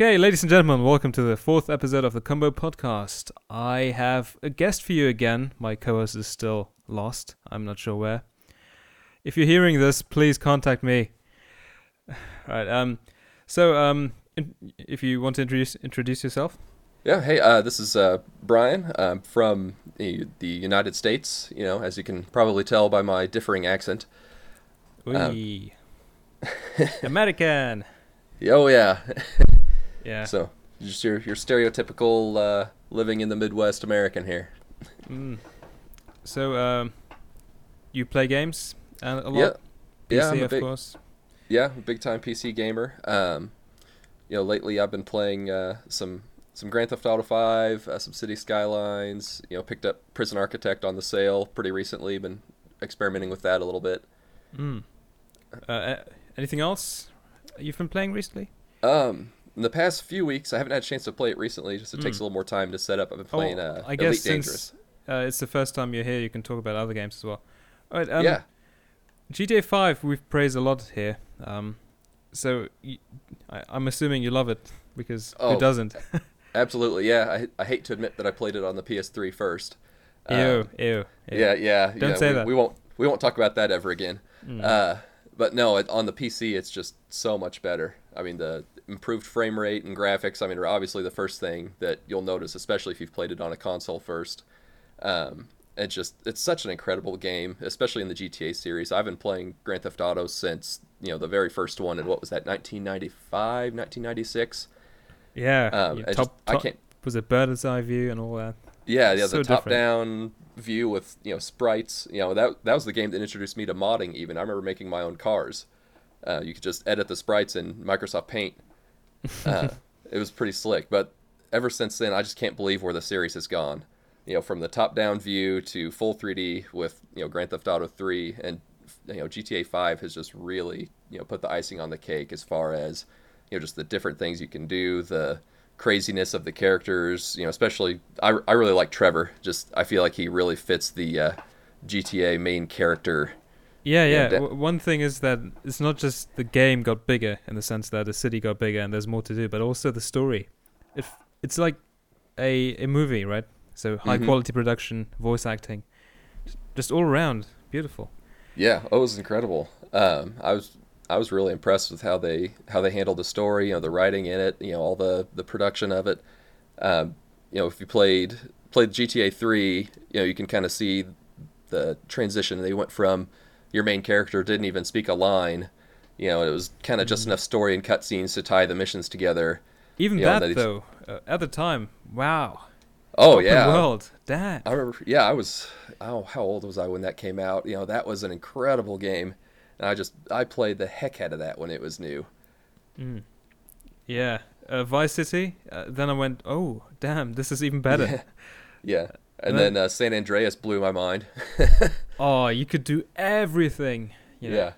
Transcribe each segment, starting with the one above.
Okay, ladies and gentlemen, welcome to the fourth episode of the Combo Podcast. I have a guest for you again. My co host is still lost. I'm not sure where. If you're hearing this, please contact me. Right. Um. So, um, if you want to introduce introduce yourself. Yeah. Hey. Uh, this is uh, Brian um, from the, the United States. You know, as you can probably tell by my differing accent. We. American. Oh yeah. Yeah. So just your your stereotypical uh, living in the Midwest American here. Mm. So, um, you play games uh, a lot. Yeah. PC, Yeah, I'm a of big- course. Yeah, big time PC gamer. Um, you know, lately I've been playing uh, some some Grand Theft Auto Five, uh, some City Skylines. You know, picked up Prison Architect on the sale pretty recently. Been experimenting with that a little bit. Mm. Uh, anything else you've been playing recently? Um, in the past few weeks, I haven't had a chance to play it recently. Just it takes Mm. a little more time to set up. I've been playing uh, I guess Elite since Dangerous. uh, it's the first time you're here, you can talk about other games as well. All right. Um, yeah, GTA 5, we've praised a lot here. Um, so I'm assuming you love it because Oh. who doesn't? absolutely. Yeah, I, I hate to admit that I played it on the PS3 first. ew, Um, ew, ew. yeah, yeah. Don't yeah, say we, that. We won't. We won't talk about that ever again. Mm. Uh, but no, it, on the PC, it's just so much better. I mean, the improved frame rate and graphics. I mean, are obviously the first thing that you'll notice, especially if you've played it on a console first. Um, it's just it's such an incredible game, especially in the GTA series. I've been playing Grand Theft Auto since you know the very first one, and what was that, 1995, 1996? yeah. Um, I top, just I can't. was it bird's eye view and all that? Yeah, yeah, so the different. top-down view with you know sprites. You know that that was the game that introduced me to modding. Even I remember making my own cars. Uh, you could just edit the sprites in Microsoft Paint. Uh, it was pretty slick. But ever since then, I just can't believe where the series has gone. You know, from the top-down view to full 3D with you know Grand Theft Auto 3 and you know GTA 5 has just really you know put the icing on the cake as far as you know just the different things you can do, the craziness of the characters. You know, especially I, I really like Trevor. Just I feel like he really fits the uh, GTA main character. Yeah, Yeah, yeah. W- one thing is that it's not just the game got bigger in the sense that the city got bigger and there's more to do, but also the story. It f- it's like a a movie, right? So high Mhm. quality production, voice acting, just all around beautiful. Yeah, oh, it was incredible. Um, I was I was really impressed with how they how they handled the story, you know, the writing in it, you know, all the the production of it. Um, you know, if you played played GTA three, you know, you can kind of see the transition. They went from your main character didn't even speak a line. You know, it was kind of just Mhm. enough story and cutscenes to tie the missions together. Even that that is- though, uh, at the time, wow. Oh Open yeah, world, damn. I remember. Yeah, I was. Oh, how old was I when that came out? You know, that was an incredible game, and I just I played the heck out of that when it was new. Mm. Yeah, uh, Vice City. Uh, then I went, oh damn, this is even better. Yeah. Yeah, and then- uh, San Andreas blew my mind. Oh, you could do everything. You know? Yeah,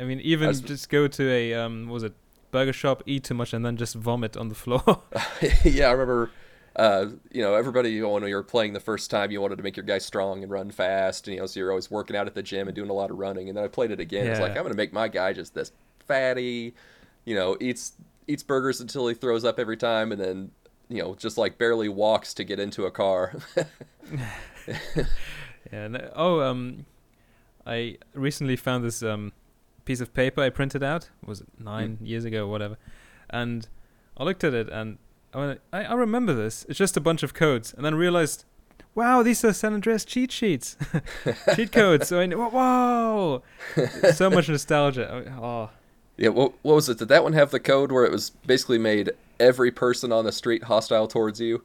I mean, even was- just go to a um, what was it burger shop, eat too much, and then just vomit on the floor. yeah. I remember. Uh, you know, everybody you know, when you were playing the first time, you wanted to make your guy strong and run fast, and you know, so you're always working out at the gym and doing a lot of running. And then I played it again. Yeah. It's like I'm gonna make my guy just this fatty, you know, eats eats burgers until he throws up every time, and then you know, just like barely walks to get into a car. yeah. Oh, um, I recently found this um piece of paper I printed out. Was it nine years ago or whatever? And I looked at it and I went, I, I remember this. It's just a bunch of codes, and then realized. Wow, these are San Andreas cheat sheets, cheat codes. So I kn- whoa, so much nostalgia. Oh, Yeah, what, what was it? Did that one have the code where it was basically made every person on the street hostile towards you?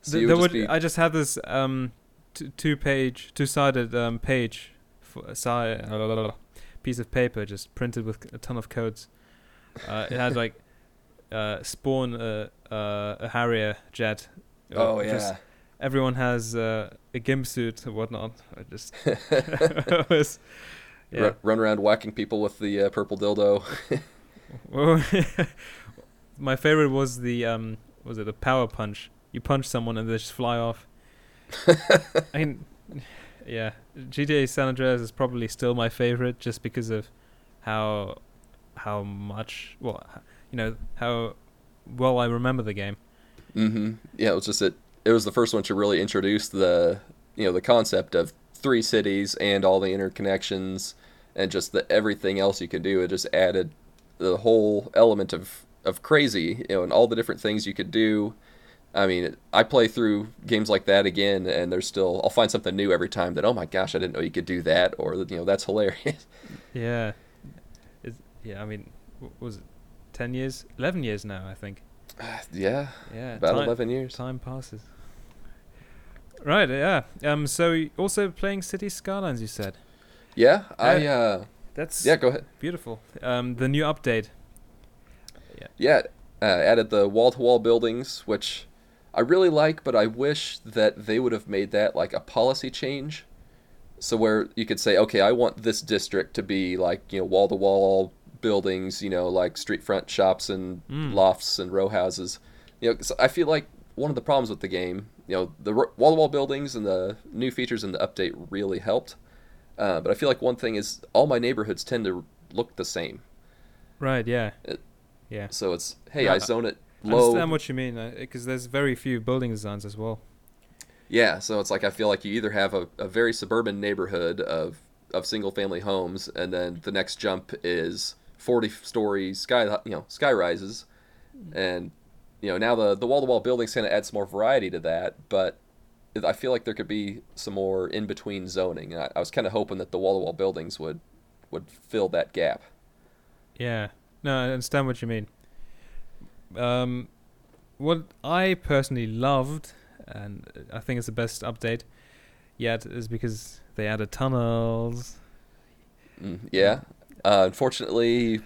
So you there would would, be, I just had this um, t- two page, two sided um, page, for piece of paper just printed with a ton of codes. Uh, it had like uh, spawn a, uh, a Harrier jet. uh, oh yeah, everyone has uh, a gimp suit or whatnot. I just was, yeah. Ru- run around whacking people with the uh, purple dildo. My favorite was the um, was it the power punch? You punch someone and they just fly off. I mean, yeah, GTA San Andreas is probably still my favorite just because of how how much well you know how well I remember the game. Mm-hmm. Yeah, it was just it. It was the first one to really introduce the you know the concept of three cities and all the interconnections and just the everything else you could do. It just added the whole element of of crazy, you know, and all the different things you could do. I mean, I play through games like that again, and there's still I'll find something new every time. That oh my gosh, I didn't know you could do that, or you know that's hilarious. Yeah, it's, yeah. I mean, was it ten years, eleven years now? I think. yeah, Yeah, about time, eleven years. Time passes. Right. Yeah. Um. So also playing City Skylines, you said. Yeah, I Yeah. uh, That's yeah, go ahead. beautiful. Um. The new update. Yeah, uh, added the wall-to-wall buildings, which I really like, but I wish that they would have made that like a policy change. So where you could say, okay, I want this district to be like you know wall-to-wall buildings, you know, like street front shops and Mm. lofts and row houses. You know, 'cause I feel like one of the problems with the game, you know, the wall-to-wall buildings and the new features in the update really helped. Uh, but I feel like one thing is all my neighborhoods tend to look the same. Right. Yeah. It- yeah. So it's hey, No, I I- zone it I low. understand what you mean uh, because there's very few building designs as well. Yeah, so it's like I feel like you either have a, a very suburban neighborhood of of single family homes, and then the next jump is forty story sky you know sky rises, mm. and you know now the the wall to wall buildings kind of add some more variety to that, but I feel like there could be some more in between zoning. I, I was kind of hoping that the wall to wall buildings would would fill that gap. Yeah. No, I understand what you mean. Um, what I personally loved, and I think it's the best update yet, is because they added tunnels. Mm, yeah. Uh, unfortunately,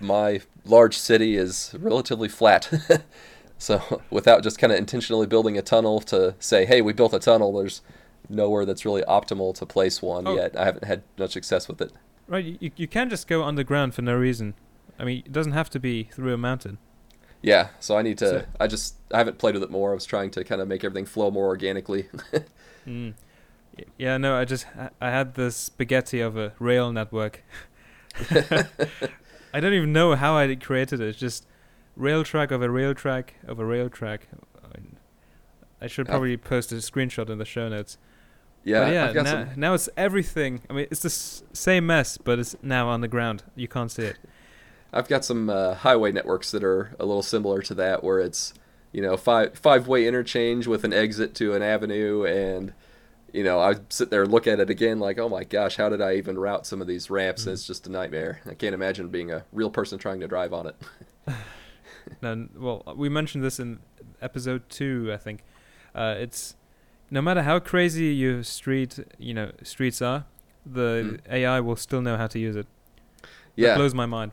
my large city is relatively flat. so, without just kind of intentionally building a tunnel to say, hey, we built a tunnel, there's nowhere that's really optimal to place one Oh. yet. I haven't had much success with it. Right, you, you can just go underground for no reason. I mean, it doesn't have to be through a mountain. Yeah, so I need to. So- I just. I haven't played with it more. I was trying to kind of make everything flow more organically. Mm. Yeah, no, I just I- had the spaghetti of a rail network. I don't even know how I created it. It's just rail track of a rail track of a rail track. I- should probably post a screenshot in the show notes. yeah, but yeah, now, some. now it's everything. I mean, it's the same mess, but it's now on the ground. You can't see it. I've got some uh, highway networks that are a little similar to that, where it's you know five five way interchange with an exit to an avenue, and you know I sit there and look at it again like, oh my gosh, how did I even route some of these ramps? And it's just a nightmare. I can't imagine being a real person trying to drive on it. And well, we mentioned this in episode two, I think. Uh, it's no matter how crazy your street, you know, streets are, the AI will still know how to use it. That yeah, blows my mind.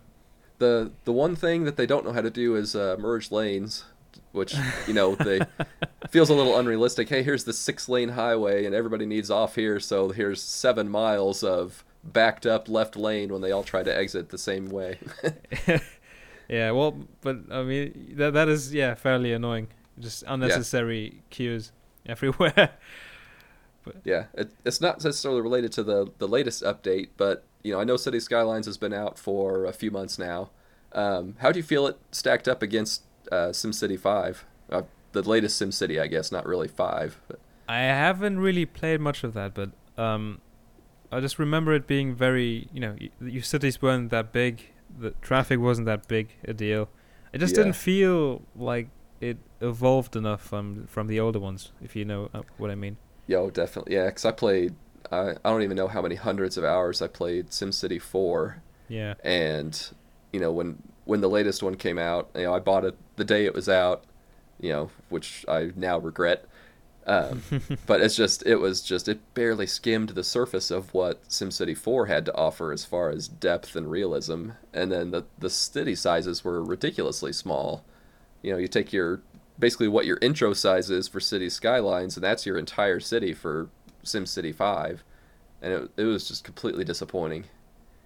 The the one thing that they don't know how to do is uh, merge lanes, which you know they feels a little unrealistic. Hey, here's the six lane highway, and everybody needs off here, so here's seven miles of backed up left lane when they all try to exit the same way. yeah, well, but I mean that that is yeah fairly annoying. Just unnecessary queues everywhere. yeah, it, it's not necessarily related to the the latest update, but you know I know City Skylines has been out for a few months now. Um, how do you feel it stacked up against uh, SimCity Five? Uh, the latest SimCity, I guess, not really five. But, I haven't really played much of that, but um, I just remember it being very, you know, y- your cities weren't that big, the traffic wasn't that big a deal. It just Yeah. didn't feel like it evolved enough from from the older ones, if you know uh, what I mean. Yo, definitely, yeah. Because I played, I I don't even know how many hundreds of hours I played SimCity Four, Yeah. and you know when when the latest one came out, you know I bought it the day it was out, you know, which I now regret. Um, but it's just it was just it barely skimmed the surface of what SimCity 4 had to offer as far as depth and realism, and then the the city sizes were ridiculously small. You know, you take your basically what your intro size is for City Skylines, and that's your entire city for SimCity 5, and it it was just completely disappointing.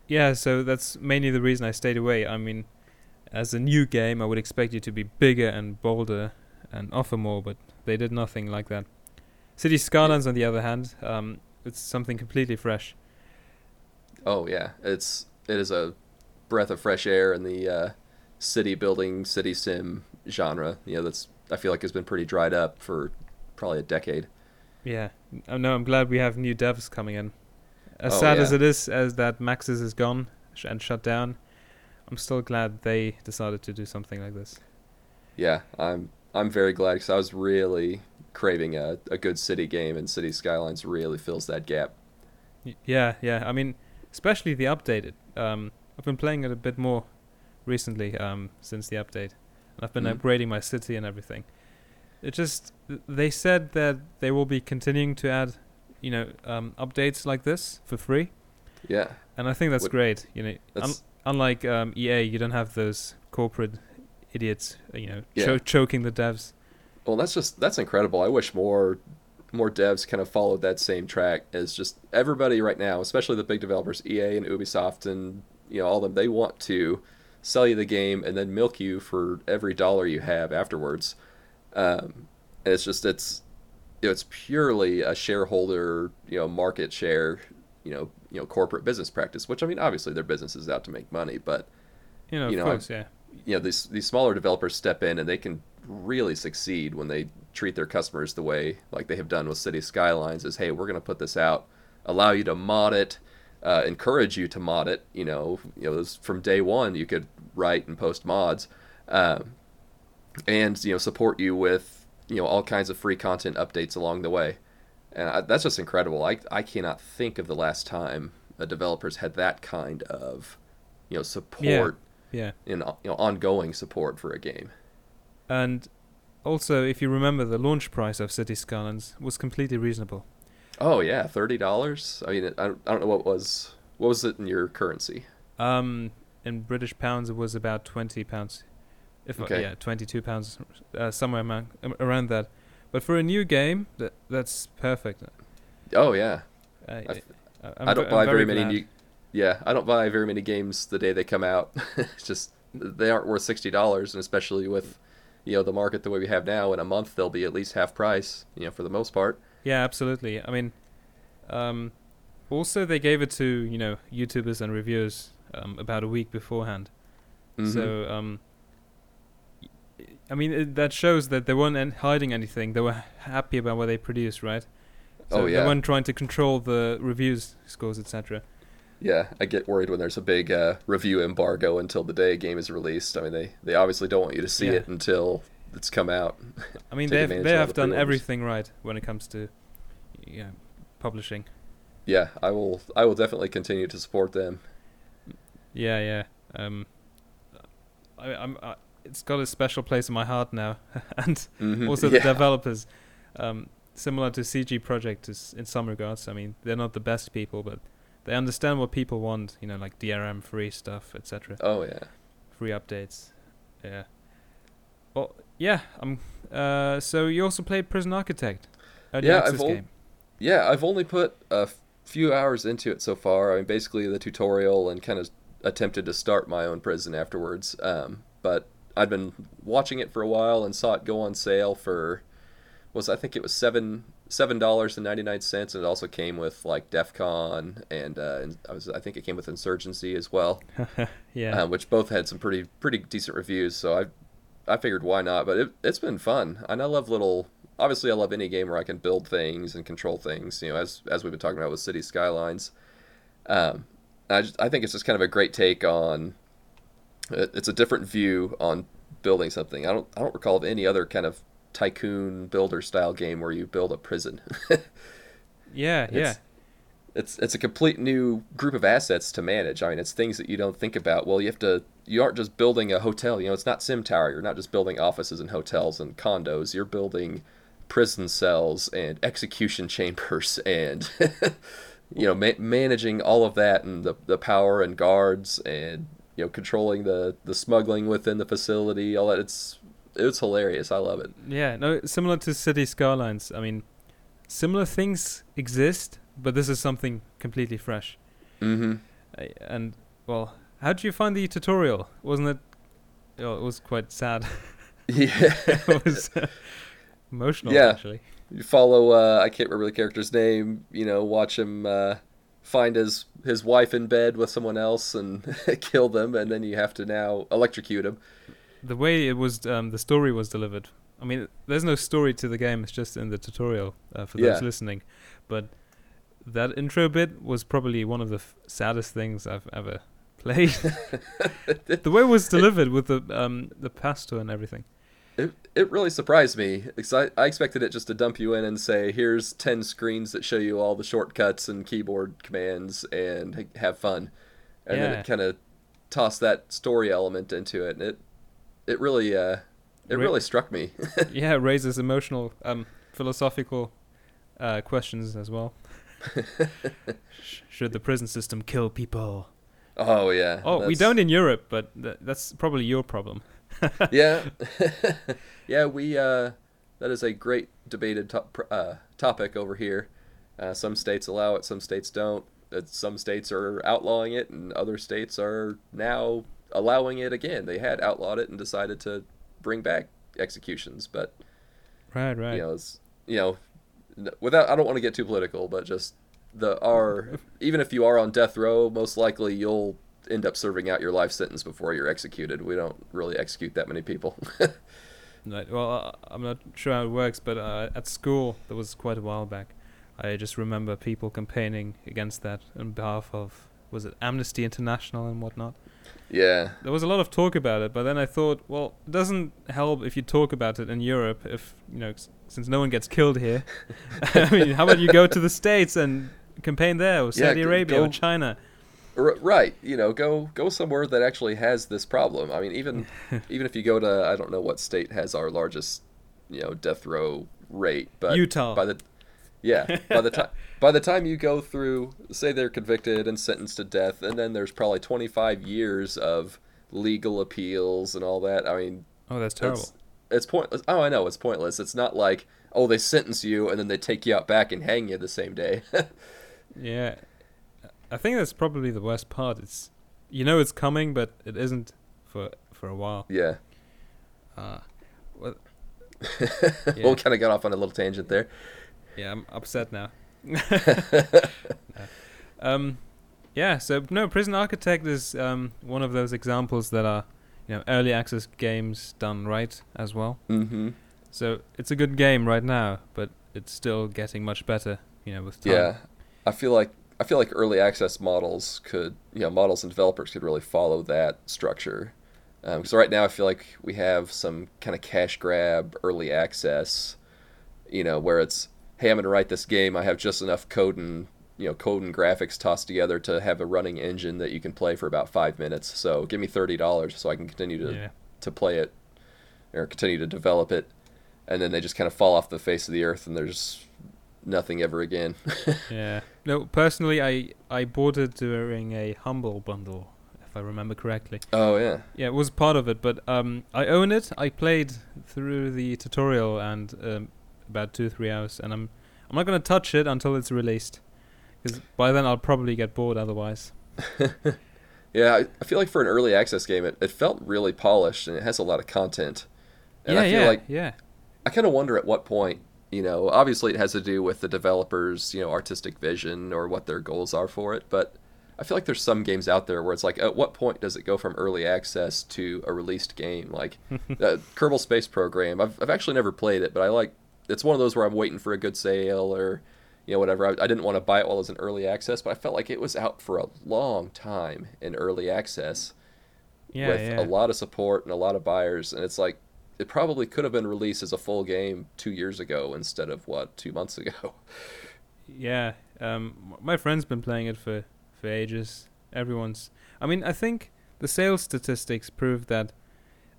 Yeah, so that's mainly the reason I stayed away. I mean, as a new game, I would expect you to be bigger and bolder and offer more, but they did nothing like that. City Skylines, on the other hand, um, it's something completely fresh. Oh yeah, it's it is a breath of fresh air in the uh, city building, city sim genre. You know, that's I feel like has been pretty dried up for probably a decade. Yeah, oh, no, I'm glad we have new devs coming in. As Oh, sad yeah. as it is, as that Maxis is gone sh- and shut down, I'm still glad they decided to do something like this. Yeah, I'm I'm very glad because I was really craving a, a good city game, and City Skylines really fills that gap. Yeah, yeah. I mean, especially the updated. Um, I've been playing it a bit more recently um, since the update, and I've been Mhm. upgrading my city and everything. It just they said that they will be continuing to add, you know, um, updates like this for free, Yeah, and I think that's What- great. You know, un- unlike um, EA, you don't have those corporate idiots, uh, you know, Yeah. cho- choking the devs. well, that's just that's incredible. I wish more more devs kind of followed that same track as just everybody right now, especially the big developers, EA and Ubisoft, and you know all of them. They want to sell you the game and then milk you for every dollar you have afterwards. Um, and it's just it's you know, it's purely a shareholder you know market share you know you know corporate business practice. Which I mean, obviously their business is out to make money, but You know, You know, course, yeah. you know these these smaller developers step in and they can really succeed when they treat their customers the way like they have done with City Skylines is hey we're going to put this out allow you to mod it uh, encourage you to mod it you know you know from day one you could write and post mods um, and you know support you with you know all kinds of free content updates along the way and I, that's just incredible I, I cannot think of the last time a developers had that kind of you know support Yeah. yeah. in you know ongoing support for a game. And also, if you remember, the launch price of City Skylines was completely reasonable. Oh yeah, thirty dollars. I mean, I I don't know what was what was it in your currency. Um, in British pounds, it was about twenty pounds. If I- Okay. yeah, twenty-two pounds, uh, somewhere among, around that. But for a new game, that that's perfect. Oh yeah, I, I- I, I'm I don't buy very very many new. Yeah, I don't buy very many games the day they come out. it's just they aren't worth sixty dollars, and especially with you know the market the way we have now, in a month they'll be at least half price. You know, for the most part. Yeah, absolutely. I mean, um, also they gave it to you know YouTubers and reviewers um, about a week beforehand. Mhm. So um, I mean it, that shows that they weren't an- hiding anything. They were happy about what they produced, right? So oh They weren't trying to control the reviews scores, etc. yeah. I get worried when there's a big uh, review embargo until the day a game is released. I mean, they they obviously don't want you to see Yeah. it until it's come out. I mean, they have, they have the done everything right when it comes to yeah publishing. Yeah, I will. I will definitely continue to support them. Yeah, yeah. Um, I, I'm. I, it's got a special place in my heart now, and Mhm. also the Yeah. developers, um, similar to CD Projekt is in some regards. I mean, they're not the best people, but they understand what people want. You know, like DRM free stuff, etc. Oh yeah. Free updates. Yeah. Well, yeah. Um. Uh. So you also played Prison Architect. Yeah, I've al- game. Yeah, I've only put a few hours into it so far. I mean, basically the tutorial and kind of attempted to start my own prison afterwards. Um, but I'd been watching it for a while and saw it go on sale for was I think it was seven seven dollars and ninety nine cents, and it also came with like DEF CON and uh, and I was I think it came with Insurgency as well. yeah. um, which both had some pretty pretty decent reviews. So I I figured why not, but it, it's been fun, and I love little. Obviously, I love any game where I can build things and control things. You know, as as we've been talking about with City Skylines. Um, I just, I think it's just kind of a great take on. It- It's a different view on building something. I don't I don't recall of any other kind of tycoon builder style game where you build a prison. yeah. Yeah. it's- it's it's a complete new group of assets to manage. I mean, it's things that you don't think about. Well, you have to. You aren't just building a hotel. You know, it's not Sim Tower. You're not just building offices and hotels and condos. You're building prison cells and execution chambers and you know ma- managing all of that and the the power and guards and you know controlling the the smuggling within the facility. All that. It's it's hilarious. I love it. Yeah, no, similar to City Skylines. I mean, similar things exist, but this is something completely fresh. Mm-hmm. Uh, And well, how did you find the tutorial? Wasn't it? Oh, it was quite sad. Yeah. it was uh, emotional, Yeah. actually. you follow uh i can't remember the character's name you know watch him uh find his his wife in bed with someone else and kill them and then you have to now electrocute him the way it was, um, the story was delivered. I mean, there's no story to the game; it's just in the tutorial uh, for those Yeah. listening. But that intro bit was probably one of the f- saddest things I've ever played. the way it was delivered with the um, the pastor and everything. It really surprised me. 'cause I, I expected it just to dump you in and say, "Here's ten screens that show you all the shortcuts and keyboard commands, and have fun." And then it kind of tossed that story element into it, and it it really uh it Re- really struck me. yeah, it raises emotional, um, philosophical uh, questions as well. Should the prison system kill people? oh yeah. Oh, we don't in Europe, but th- that's probably your problem. yeah, yeah. We uh, that is a great debated top, uh, topic over here. Uh, some states allow it, some states don't. Uh, some states are outlawing it, and other states are now allowing it again. They had outlawed it and decided to bring back executions, but Right, right. you know, you know, without I don't want to get too political, but just the are even if you are on death row, most likely you'll end up serving out your life sentence before you're executed. We don't really execute that many people. Right, well, uh, I'm not sure how it works, but uh, at school, that was quite a while back. I just remember people campaigning against that on behalf of was it Amnesty International and whatnot. yeah. There was a lot of talk about it, but then I thought, well, it doesn't help if you talk about it in Europe, if you know, since no one gets killed here. I mean, how about you go to the States and campaign there, or Saudi g- Arabia, or China? R- right you know go go somewhere that actually has this problem i mean even even if you go to i don't know what state has our largest you know death row rate but Utah. by the yeah by the time by the time you go through say they're convicted and sentenced to death and then there's probably 25 years of legal appeals and all that i mean Oh, that's terrible. it's, it's pointless oh i know it's pointless it's not like oh they sentence you and then they take you out back and hang you the same day Yeah, I think that's probably the worst part. It's you know it's coming, but it isn't for for a while. yeah Uh, well, we'll kind of got off on a little tangent there yeah, I'm upset now. um, yeah. So no, Prison Architect is um one of those examples that are you know early access games done right as well. mm-hmm So it's a good game right now, but it's still getting much better. You know with time. Yeah, I feel like I feel like early access models could, you know, models and developers could really follow that structure. Um, so right now, I feel like we have some kind of cash grab early access, you know, where it's, hey, I'm going to write this game. I have just enough code and you know code and graphics tossed together to have a running engine that you can play for about five minutes. So give me thirty dollars so I can continue to Yeah. to play it or continue to develop it, and then they just kind of fall off the face of the earth and there's nothing ever again. Yeah. No, personally, I I bought it during a humble bundle, if I remember correctly. oh yeah. Yeah, it was part of it, but um, I own it. I played through the tutorial and um, about two three hours, and I'm I'm not gonna touch it until it's released, because by then I'll probably get bored otherwise. Yeah, I, I feel like for an early access game, it, it felt really polished and it has a lot of content. And yeah, I feel yeah, like yeah. I kind of wonder at what point, you know, obviously it has to do with the developers, you know, artistic vision or what their goals are for it. But I feel like there's some games out there where it's like, at what point does it go from early access to a released game? Like uh, Kerbal Space Program. I've I've actually never played it, but I like. It's one of those where I'm waiting for a good sale or, you know, whatever. I, I didn't want to buy it while it was in early access, but I felt like it was out for a long time in early access Yeah, with yeah. a lot of support and a lot of buyers, and it's like it probably could have been released as a full game two years ago instead of what two months ago. Yeah, um, my friend's been playing it for for ages. Everyone's. I mean, I think the sales statistics prove that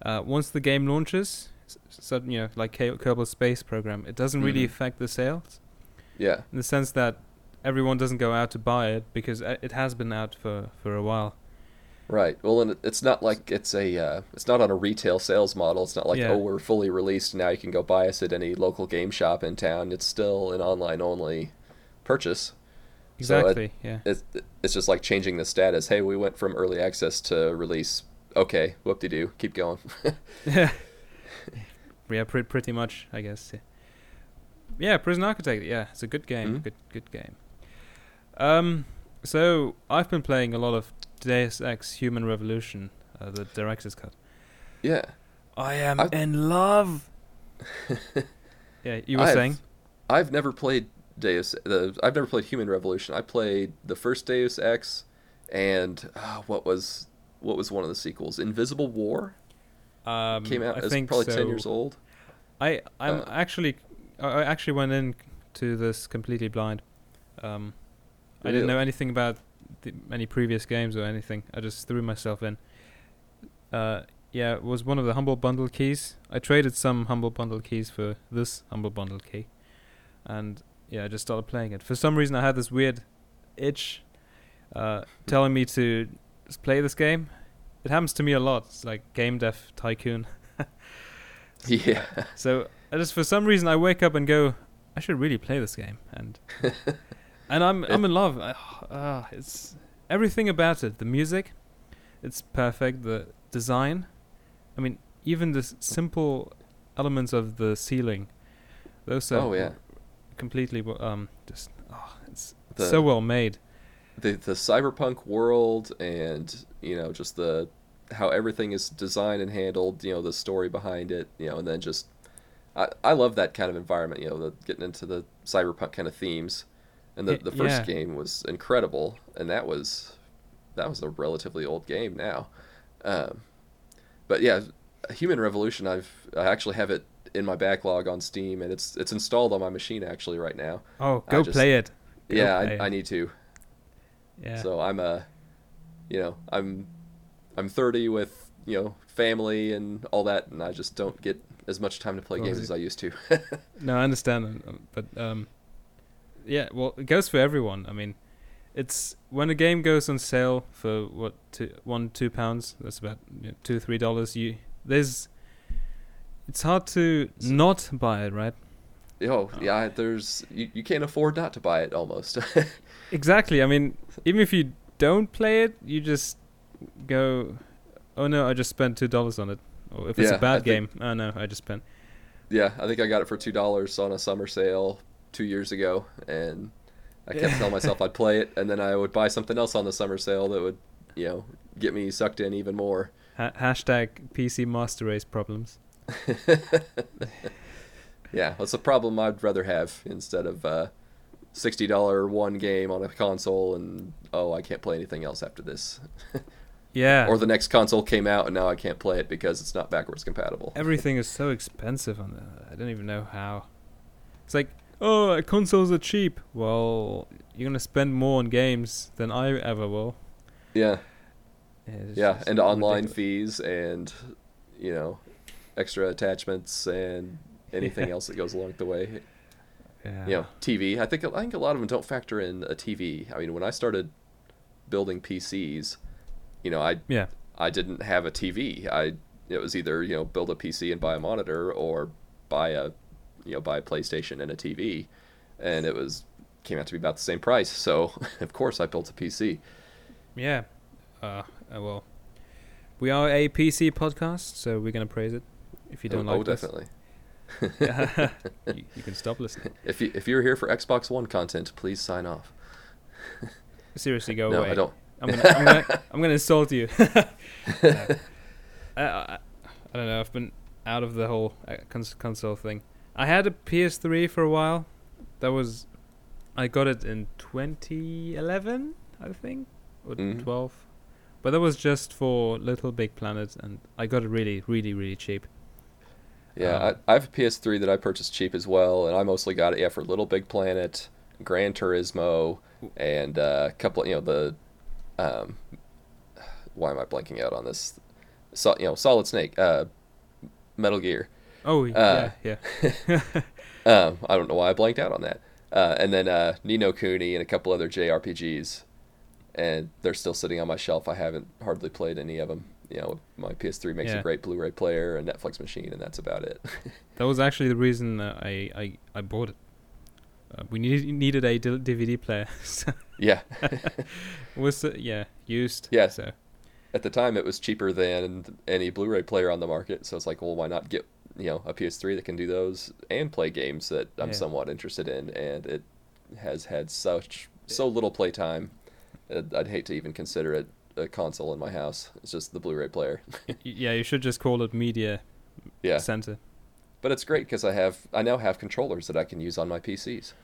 uh, once the game launches, so you know, like Kerbal Space Program, it doesn't really Mhm. affect the sales Yeah, in the sense that everyone doesn't go out to buy it because uh, it has been out for for a while. Right. Well, and it's not like it's a uh, it's not on a retail sales model. It's not like Yeah. oh we're fully released now you can go buy us at any local game shop in town. It's still an online only purchase. So it- Exactly. yeah. It's it's just like changing the status. Hey, we went from early access to release. Okay, whoop de doo, keep going. Yeah. yeah, pre- pretty much, I guess. Yeah. yeah, Prison Architect. Yeah, it's a good game. Mhm. Good, good game. Um, so I've been playing a lot of Deus Ex: Human Revolution, uh, the director's cut. yeah. I am I've- in love. yeah, you were I've- saying. I've never played Deus. The I've never played Human Revolution. I played the first Deus Ex, and uh, what was what was one of the sequels? Invisible War Um, came out I as think probably so. ten years old. I I'm Uh, actually I I actually went in to this completely blind. Um, I didn't know anything about the, any previous games or anything. I just threw myself in. Uh, yeah, it was one of the humble bundle keys. I traded some humble bundle keys for this humble bundle key, and yeah, I just started playing it. For some reason, I had this weird itch uh, telling me to play this game. It happens to me a lot. It's like game dev tycoon. Yeah, So I just for some reason I wake up and go, I should really play this game, and and I'm I'm in love. Ah, it's everything about it. The music, it's perfect. The design, I mean, even the s- simple elements of the ceiling, those are Oh, yeah. completely w- um just oh, it's The- so well made. the the cyberpunk world, and you know just the how everything is designed and handled. You know the story behind it. You know, and then just I I love that kind of environment. You know, the, getting into the cyberpunk kind of themes. And the, the first yeah. game was incredible, and that was that was a relatively old game now. Um, but yeah, Human Revolution. I've I actually have it in my backlog on Steam, and it's it's installed on my machine actually right now. Oh, go just- play it. Go yeah, play it. I, I need to. Yeah. So I'm a, you know, I'm, I'm 30 with you know family and all that, and I just don't get as much time to play games as I used to. No, I understand, but um, yeah, well, it goes for everyone. I mean, it's when a game goes on sale for what two, one, two pounds. That's about you know, two, three dollars. You there's, it's hard to not buy it, right? oh yeah, there's you, you can't afford not to buy it almost. Exactly. I mean, even if you don't play it, you just go, oh no, I just spent two dollars on it. Or if it's Yeah, a bad think- game, oh no, I just spent. yeah, I think I got it for two dollars on a summer sale two years ago, and I kept Yeah. telling myself I'd play it, and then I would buy something else on the summer sale that would, you know, get me sucked in even more. Ha- hashtag PC Master Race problems. Yeah, that's a problem I'd rather have instead of uh, sixty dollar one game on a console and oh I can't play anything else after this. Yeah. Or the next console came out and now I can't play it because it's not backwards compatible. Everything is so expensive on the. I don't even know how. It's like, oh, uh, consoles are cheap. Well, you're gonna spend more on games than I ever will. Yeah, yeah, just and online ridiculous. fees and you know extra attachments and anything Yeah. else that goes along the way. Yeah. You know, TV. I think I think a lot of them don't factor in a TV. I mean, when I started building PCs, you know, I Yeah. I didn't have a TV. I it was either you know build a PC and buy a monitor or buy a you know buy a PlayStation and a TV, and it was came out to be about the same price. So of course I built a PC. Yeah. Uh, well, we are a PC podcast, so we're gonna praise it. If you don't oh, like oh, this, definitely. you, you can stop listening. If you if you're here for Xbox One content, please sign off. Seriously, go no, away. I don't. I'm gonna, I'm gonna, I'm gonna insult you. No. I, I, I don't know. I've been out of the whole uh, console thing. I had a PS3 for a while. That was, I got it in 2011, I think, or Mhm. 12. But that was just for Little Big Planet, and I got it really, really, really cheap. Yeah, Um, I, I have a PS3 that I purchased cheap as well, and I mostly got it yeah for Little Big Planet, Gran Turismo, and uh, a couple you know the, um, why am I blanking out on this? So, you know, Solid Snake, uh, Metal Gear. Oh Uh, yeah, yeah. Um, I don't know why I blanked out on that. Uh, and then uh, Ni no Kuni and a couple other JRPGs, and they're still sitting on my shelf. I haven't hardly played any of them. You know, my PS3 makes Yeah. a great Blu-ray player and Netflix machine, and that's about it. That was actually the reason I, I, I bought it. Uh, we needed needed a D- DVD player. so yeah. was yeah used. Yeah. So At the time, it was cheaper than any Blu-ray player on the market, so it's like, well, why not get you know a PS3 that can do those and play games that I'm Yeah. somewhat interested in, and it has had such so little playtime. I'd I'd hate to even consider it a console in my house. It's just the Blu-ray player. yeah, you should just call it media Yeah. center. But it's great because I have I now have controllers that I can use on my PCs.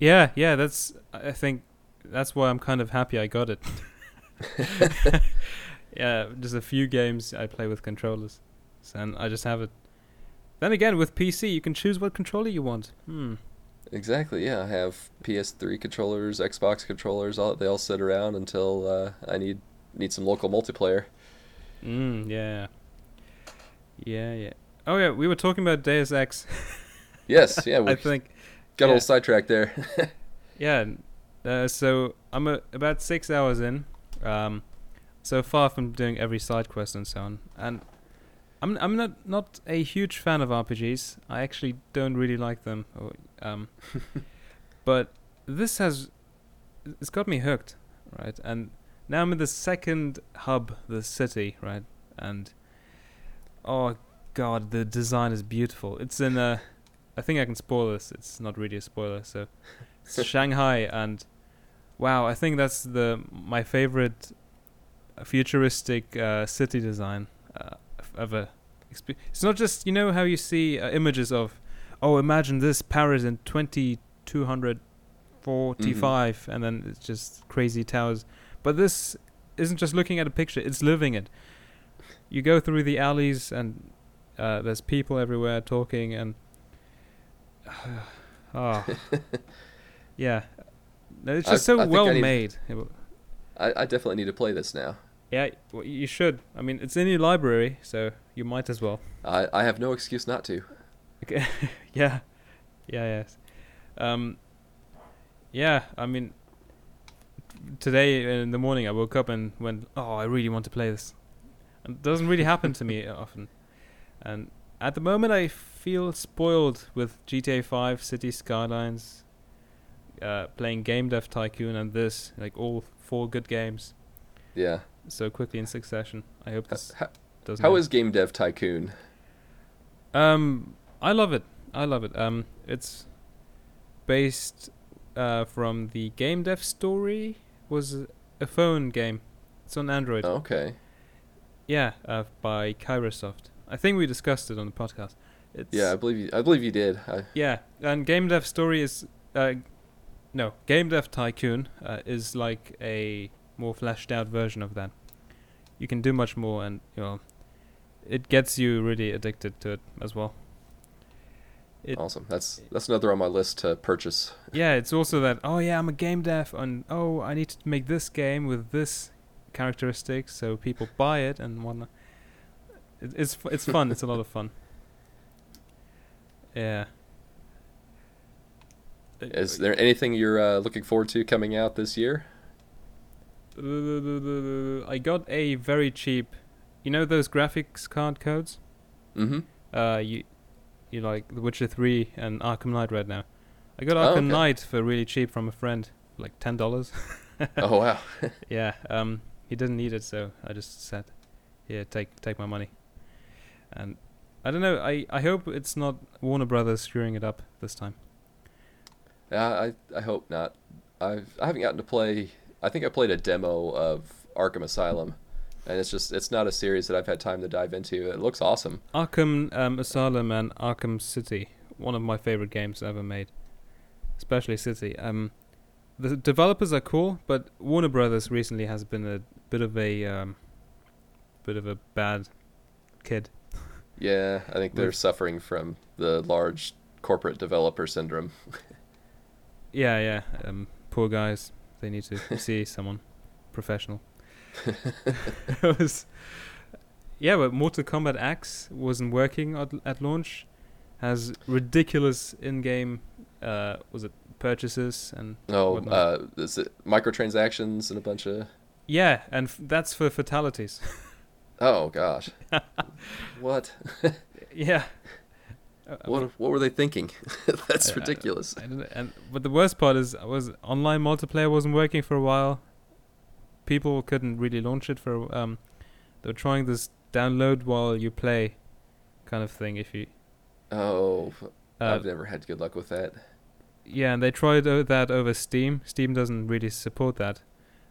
Yeah, yeah, that's. I think that's why I'm kind of happy I got it. yeah, just a few games I play with controllers, and I just have it. Then again, with PC, you can choose what controller you want. Hmm. Exactly. Yeah, I have PS3 controllers, Xbox controllers. All they all sit around until uh, I need need some local multiplayer. Mm, yeah. Yeah, yeah. Oh yeah, we were talking about Deus Ex. Yes. Yeah. We I think. got a little sidetracked there. Yeah. Uh, so I'm a, about six hours in. Um, so far from doing every side quest and so on, and I'm I'm not not a huge fan of RPGs. I actually don't really like them. Or, um, but this has it's got me hooked, right? And now I'm in the second hub, the city, right? And oh god, the design is beautiful. It's in a. I think I can spoil this. It's not really a spoiler, so it's Shanghai, and wow, I think that's the my favorite futuristic uh, city design uh, Ever. It's not just you know how you see uh, images of, oh, imagine this Paris in twenty two hundred forty five, and then it's just crazy towers. But this isn't just looking at a picture; it's living it. You go through the alleys, and uh, there's people everywhere talking, and oh, yeah, no, it's I- just so I well I need- made. I, I definitely need to play this now. Yeah, well, you should. I mean, it's in your library, so you might as well. I, I have no excuse not to. Okay. yeah, yeah, yes. Um, yeah. I mean, today in the morning I woke up and went, "Oh, I really want to play this." And it doesn't really happen to me often. And at the moment, I feel spoiled with GTA 5, City Skylines, uh, playing Game Dev Tycoon, and this like all four good games Yeah. so quickly in succession. I hope this How, doesn't. how happen. is Game Dev Tycoon? Um, I love it. I love it. Um, it's based uh, from the Game Dev Story. Was a phone game. It's on Android. Oh, okay. Yeah, uh, by Kairosoft. I think we discussed it on the podcast. It's, Yeah, I believe you. I believe you did. I, Yeah, and Game Dev Story is uh, no Game Dev Tycoon uh, is like a more fleshed out version of that. You can do much more, and you know, it gets you really addicted to it as well. It, awesome. That's that's another on my list to purchase. yeah, it's also that oh yeah, I'm a game dev, and oh I need to make this game with this characteristics, so people buy it and whatnot. It, it's it's fun. it's a lot of fun. Yeah. Is there anything you're uh, looking forward to coming out this year? I got a very cheap, you know those graphics card codes. Mm-hmm. Uh, you, you like The Witcher Three and Arkham Knight right now. I got Oh, Arkham okay. Knight for really cheap from a friend, like ten dollars. oh wow. yeah. Um, he didn't need it, so I just said, "Here, take take my money." And I don't know. I I hope it's not Warner Brothers screwing it up this time. Yeah, I I hope not. I've I haven't gotten to play. I think I played a demo of Arkham Asylum, and it's just it's not a series that I've had time to dive into. It looks awesome. Arkham um, Asylum and Arkham City, one of my favorite games ever made, especially City. Um, the developers are cool, but Warner Brothers recently has been a bit of a um, bit of a bad kid. Yeah, I think they're With- suffering from the large corporate developer syndrome. Yeah, yeah. Um, poor guys. They need to see someone professional. it was, yeah, but Mortal Kombat X wasn't working at, at launch. Has ridiculous in-game, uh, was it purchases and Oh, whatnot. uh, is it microtransactions and a bunch of? yeah, and f- that's for fatalities. Oh gosh, what? yeah. Uh, What what were they thinking? That's I- ridiculous. I and but the worst part is was online multiplayer wasn't working for a while. People couldn't really launch it for um they were trying this download while you play kind of thing if you Oh, uh, I've never had good luck with that. yeah and they tried o- that over Steam. Steam doesn't really support that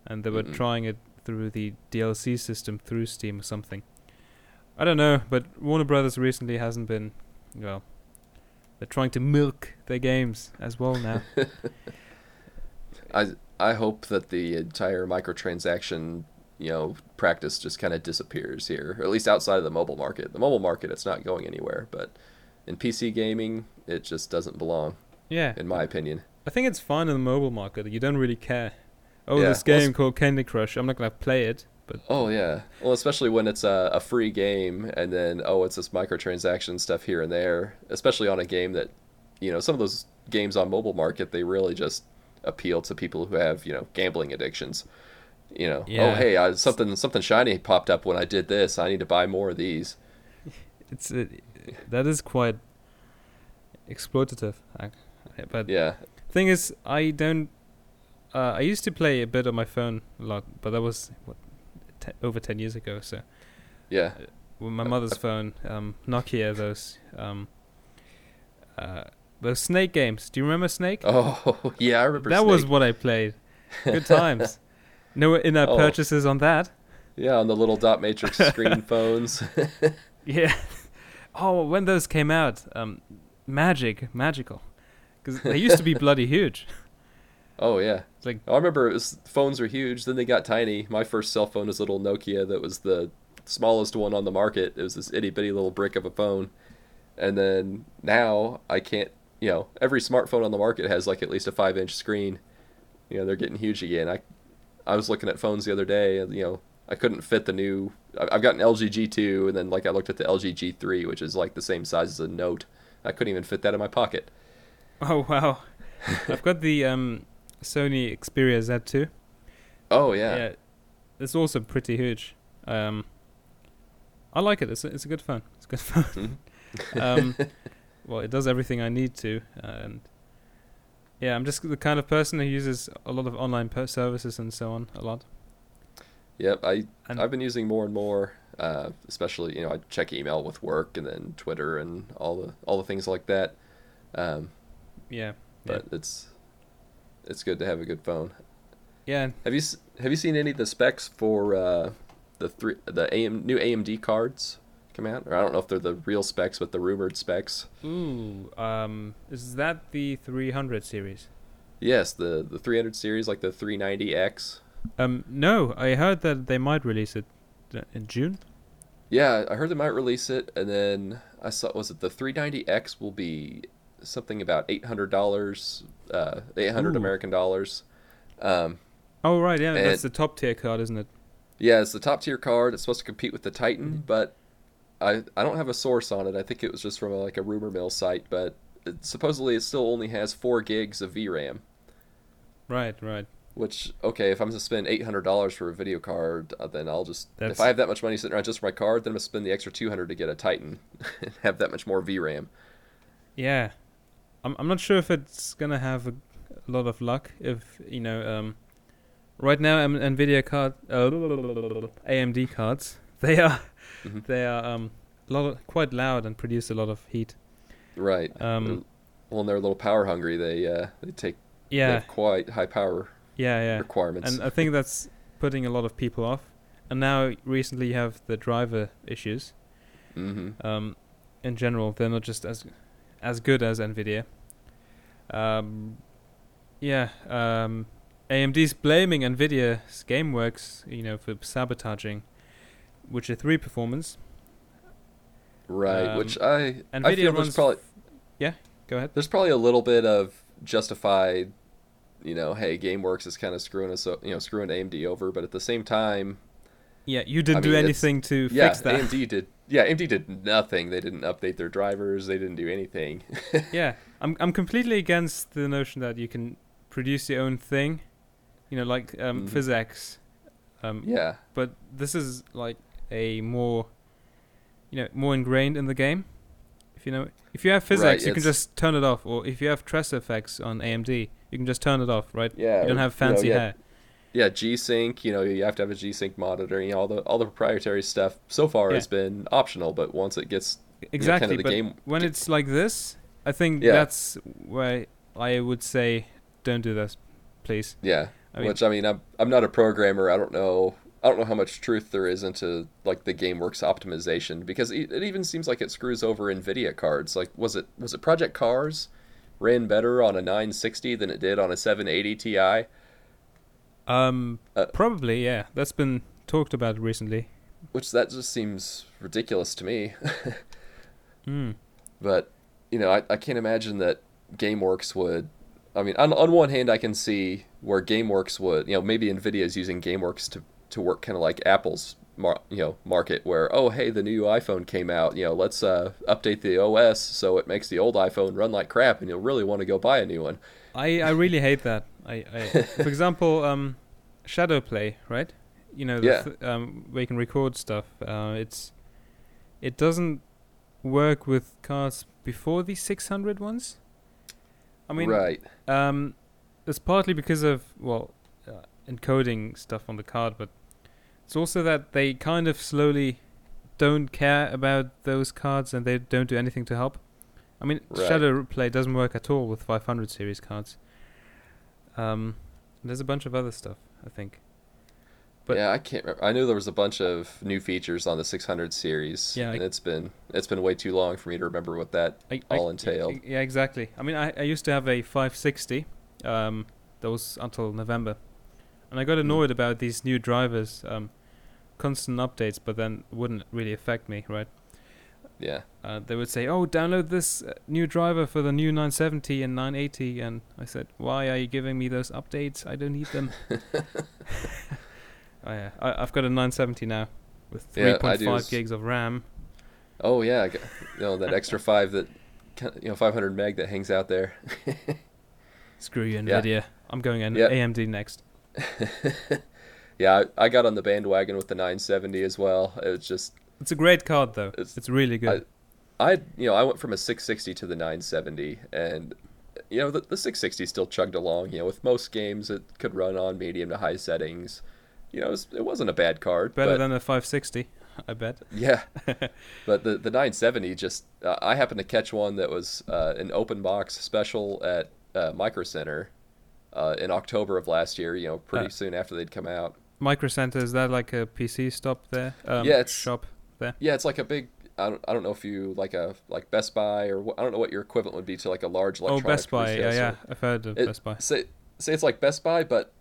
and they were Mm-mm. trying it through the DLC system through Steam or something. I don't know, but Warner Brothers recently hasn't been well. They're trying to milk their games as well now. I I hope that the entire microtransaction you know practice just kind of disappears here, or at least outside of the mobile market. The mobile market, it's not going anywhere, but in PC gaming, it just doesn't belong, yeah, in my opinion. I think it's fine in the mobile market. You don't really care. Oh, Yeah, this game s- called Candy Crush. I'm not gonna play it, but Oh yeah, well especially when it's a, a free game, and then oh it's this microtransaction stuff here and there, especially on a game that, you know, some of those games on mobile market they really just appeal to people who have you know gambling addictions. You know, oh hey, I, something something shiny popped up when I did this. I need to buy more of these. it's uh, that is quite exploitative. But Yeah, thing is, I don't. Uh, I used to play a bit on my phone a lot, but that was what over ten years ago. So yeah, with my mother's phone, um, Nokia, those um, uh, those Snake games. Do you remember Snake? oh yeah, I remember. that was what I played. Good times. No in-app Oh. purchases on that. yeah on the little dot matrix screen phones. Yeah. oh, when those came out, um, magic, magical, because they used to be bloody huge. Oh yeah, It's like I remember it was, phones were huge. Then they got tiny. My first cell phone was a little Nokia that was the smallest one on the market. It was this itty bitty little brick of a phone. And then now I can't. You know, every smartphone on the market has like at least a five inch screen. You know, they're getting huge again. I, I was looking at phones the other day, and you know, I couldn't fit the new. I've got an LG G2, and then like I looked at the LG G3, which is like the same size as a Note. I couldn't even fit that in my pocket. Oh wow! I've got the um, Sony Xperia Z2. Oh yeah, it's also pretty huge. Um, I like it. It's a, it's a good phone. It's a good phone. Mhm. um, well, it does everything I need to, and yeah, I'm just the kind of person who uses a lot of online per- services and so on a lot. Yep, I And I've been using more and more, uh, especially you know I check email with work and then Twitter and all the all the things like that. Um, yeah, but it's it's good to have a good phone. yeah. Have you have you seen any of the specs for uh, the three the AM new AMD cards come out? Or I don't know if they're the real specs, but the rumored specs. Ooh, um, is that the 300 series? Yes, the the 300 series, like the 390X. Um, no, I heard that they might release it uh, in June. Yeah, I heard they might release it, and then I saw was it the 390X will be something about eight hundred dollars, uh, eight hundred American dollars. Um, Oh right, yeah, that's the top tier card, isn't it? yeah, it's the top tier card. It's supposed to compete with the Mm-hmm. Titan, but I I don't have a source on it. I think it was just from a, like a rumor mill site, but it, supposedly it still only has four gigs of VRAM. Right, right. Which okay, if I'm going to spend eight hundred dollars for a video card, uh, then I'll just That's- if I have that much money sitting around just for my card, then I'm gonna spend the extra two hundred to get a Titan and have that much more VRAM. Yeah, I'm I'm not sure if it's gonna have a, a lot of luck. If you know, um, right now um, Nvidia card, uh, AMD cards, they are Mhm. they are um a lot of, quite loud and produce a lot of heat. Right. Um, well, and they're a little power hungry. They uh, they take they yeah, have quite high power yeah, yeah. requirements. And I think that's putting a lot of people off. And now recently you have the driver issues. Mm-hmm. Um, in general, they're not just as as good as Nvidia. Um, yeah. Um, AMD's blaming Nvidia's GameWorks, you know, for sabotaging Witcher 3 performance. Right. um, which I I Nvidia feel runs. there's probably yeah, go ahead. there's probably a little bit of justified. You know, hey, GameWorks is kind of screwing us, you know, screwing AMD over, but at the same time, Yeah, you didn't I do mean, anything to yeah, fix that. AMD did. Yeah, AMD did nothing. They didn't update their drivers. They didn't do anything. yeah, I'm I'm completely against the notion that you can produce your own thing. You know, like um. PhysX. Um, yeah. but this is like a more you know more ingrained in the game if you know if you have physics Right, you can just turn it off or if you have TressFX on AMD you can just turn it off right Yeah. you don't have you know, fancy yeah, hair Yeah, G-Sync. You know, you have to have a G-Sync monitor. You know, all the all the proprietary stuff so far Yeah. has been optional, but once it gets exactly the but game- when it's like this I think Yeah. that's why I would say don't do this please yeah, I mean which I mean, I'm I'm not a programmer. I don't know I don't know how much truth there is into like the GameWorks optimization because it, it even seems like it screws over Nvidia cards. Like was it was it Project Cars ran better on a 960 than it did on a 780 Ti? Um, Uh, probably yeah. That's been talked about recently. Which that just seems ridiculous to me. Hmm. but you know, I, I can't imagine that GameWorks would. I mean, on on one hand, I can see where GameWorks would, you know, maybe Nvidia is using GameWorks to to work kind of like Apple's, mar- you know, market where oh hey the new iPhone came out, you know, let's uh, update the OS so it makes the old iPhone run like crap, and you'll really want to go buy a new one. I I really hate that. I, I for example, um, shadow play, right? You know, the Yeah. th- um, where you can record stuff. Uh, it's it doesn't work with cards before the 600 ones. I mean, right, um, it's partly because of well, uh, encoding stuff on the card, but it's also that they kind of slowly don't care about those cards and they don't do anything to help. I mean, Right. Shadow Play doesn't work at all with 500 series cards. Um, there's a bunch of other stuff, I think. But- yeah, I can't. remember. I knew there was a bunch of new features on the 600 series, Yeah, I- and it's been it's been way too long for me to remember what that I, all I, entailed. Yeah, exactly. I mean, I, I used to have a 560. Um, that was until November, and I got annoyed about these new drivers, um, constant updates, but then wouldn't really affect me, right? Yeah, Uh, they would say, "Oh, download this uh, new driver for the new 970 and 980," and I said, "Why are you giving me those updates? I don't need them." oh, yeah. I, I've got a 970 now with Yeah, I do 3.5 s- gigs of RAM. Oh yeah, I got- you know that extra five that you know 500 meg that hangs out there. Screw you, Yeah. Nvidia. I'm going an Yeah. AMD next. yeah, I, I got on the bandwagon with the 970 as well. It was just It's a great card, though. It's- It's, really good. I you know I went from a 660 to the 970, and you know the, the 660 still chugged along. You know with most games it could run on medium to high settings. You know it, was, it wasn't a bad card. Better but, than a 560, I bet. Yeah, but the the 970 just uh, I happened to catch one that was uh, an open box special at uh, Micro Center uh, in October of last year. You know, pretty Uh, soon after they'd come out. Micro Center is that like a PC stop there? Um, Yeah, it's- shop. Yeah, it's like a big. I don't, I don't know if you like a like Best Buy or I don't know what your equivalent would be to like a large Oh, Best Buy. Yeah, yeah. I've heard of It- Best Buy. Say say it's like Best Buy, but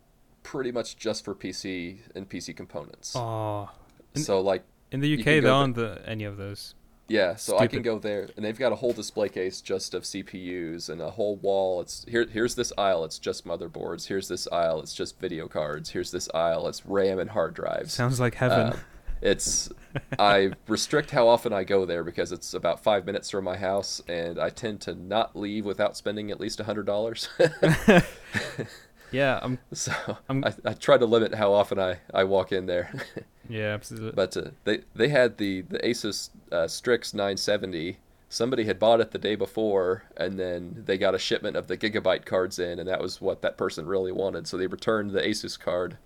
pretty much just for PC and PC components. Oh, in- so like in the UK there aren't the, any of those. Yeah, so I can go there, and they've got a whole display case just of CPUs and a whole wall. It's here. Here's this aisle. It's just motherboards. Here's this aisle. It's just video cards. Here's this aisle. It's RAM and hard drives. Sounds like heaven. Uh, it's I restrict how often I go there because it's about five minutes from my house, and I tend to not leave without spending at least a hundred dollars. yeah, I'm. so I'm- I, I try to limit how often I, I walk in there. Yeah, absolutely. But uh, they they had the the Asus uh, Strix 970. Somebody had bought it the day before, and then they got a shipment of the gigabyte cards in, and that was what that person really wanted. So they returned the Asus card.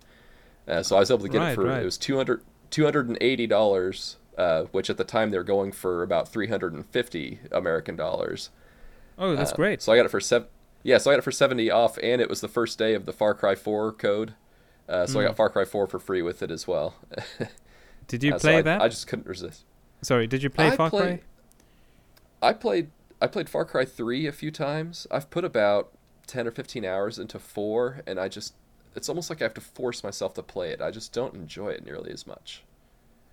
Uh, so I was able to get Right, it for right. it was 200 280 dollars, uh, which at the time they were going for about 350 American dollars. oh, that's Uh, great. So I got it for seven. Yeah, so I got it for 70 off, and it was the first day of the Far Cry 4 code. Uh, so I Mm. got Far Cry 4 for free with it as well. Did you Uh, so play I- that? I just couldn't resist. Sorry, did you play I Far play- Cry? I played I played Far Cry 3 a few times. I've put about 10 or 15 hours into 4 and I just it's almost like I have to force myself to play it. I just don't enjoy it nearly as much.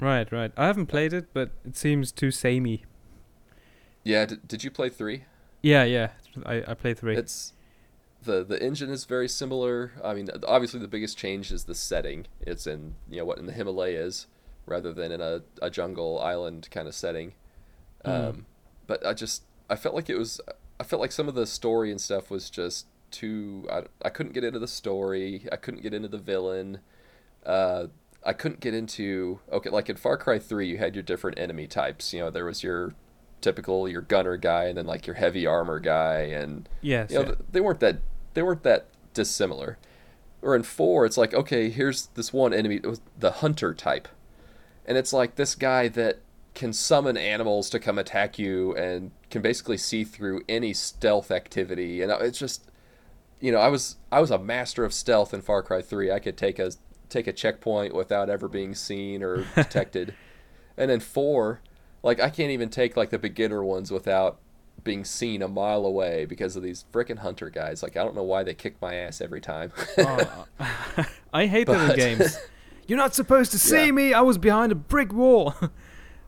Right, right. I haven't played it, but it seems too samey. Yeah, did, did you play 3? Yeah, yeah. I, I played three. It's the the engine is very similar. I mean, obviously the biggest change is the setting. It's in, you know, what in the Himalayas rather than in a, a jungle island kind of setting. Mm. Um, but I just I felt like it was I felt like some of the story and stuff was just too I, I couldn't get into the story. I couldn't get into the villain. Uh, I couldn't get into okay like in Far Cry 3 you had your different enemy types. You know, there was your typical your gunner guy and then like your heavy armor guy and yes. you know, yeah. they weren't that they weren't that dissimilar. Or in four, it's like okay, here's this one enemy, the hunter type, and it's like this guy that can summon animals to come attack you and can basically see through any stealth activity. And it's just, you know, I was I was a master of stealth in Far Cry Three. I could take a take a checkpoint without ever being seen or detected. and then four, like I can't even take like the beginner ones without being seen a mile away because of these frickin' hunter guys. Like I don't know why they kick my ass every time. Oh, uh, I hate those But- games. You're not supposed to see Yeah. me. I was behind a brick wall.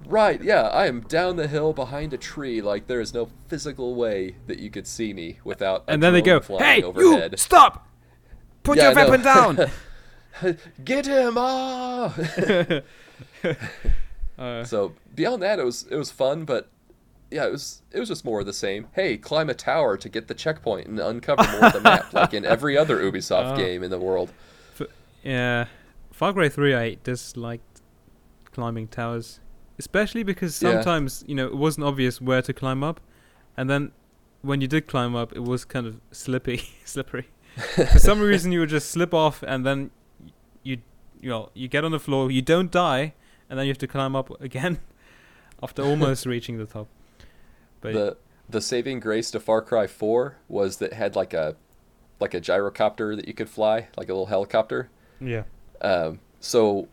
Right, yeah, I am down the hill behind a tree. Like there is no physical way that you could see me without. and then they go, "Hey, overhead. you stop! Put Yeah, your I know. weapon down." Get him! Ah! uh, So beyond that, it was it was fun, but yeah, it was it was just more of the same. Hey, climb a tower to get the checkpoint and uncover more of the map, like in every other Ubisoft Oh. game in the world. yeah, Far Cry 3, I disliked climbing towers, especially because Yeah. sometimes you know it wasn't obvious where to climb up, and then when you did climb up, it was kind of slippy, slippery. For some reason, you would just slip off, and then you you know you get on the floor, you don't die, and then you have to climb up again after almost reaching the top. But The the saving grace to Far Cry 4 was that it had like a like a gyrocopter that you could fly, like a little helicopter. yeah, Um, so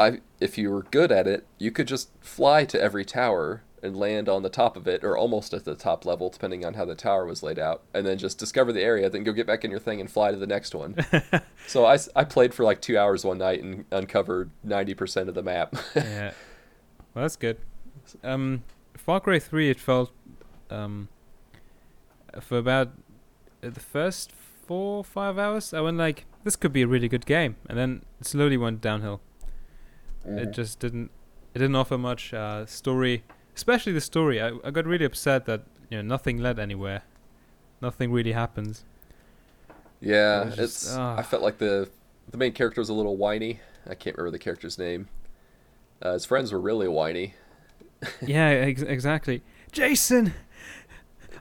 I if you were good at it, you could just fly to every tower and land on the top of it or almost at the top level depending on how the tower was laid out and then just discover the area then go get back in your thing and fly to the next one so I, I played for like two hours one night and uncovered 90% of the map yeah. Well, that's good. Um, Far Cry 3, it felt um, for about uh, the first four or five hours, I went like, this could be a really good game, and then it slowly went downhill. It just didn't. It didn't offer much uh, story, especially the story. I, I got really upset that you know nothing led anywhere, nothing really happens. yeah It just- it's ah. i felt like the the main character was a little whiny i can't remember the character's name uh, his friends were really whiny yeah, ex- exactly. Jason,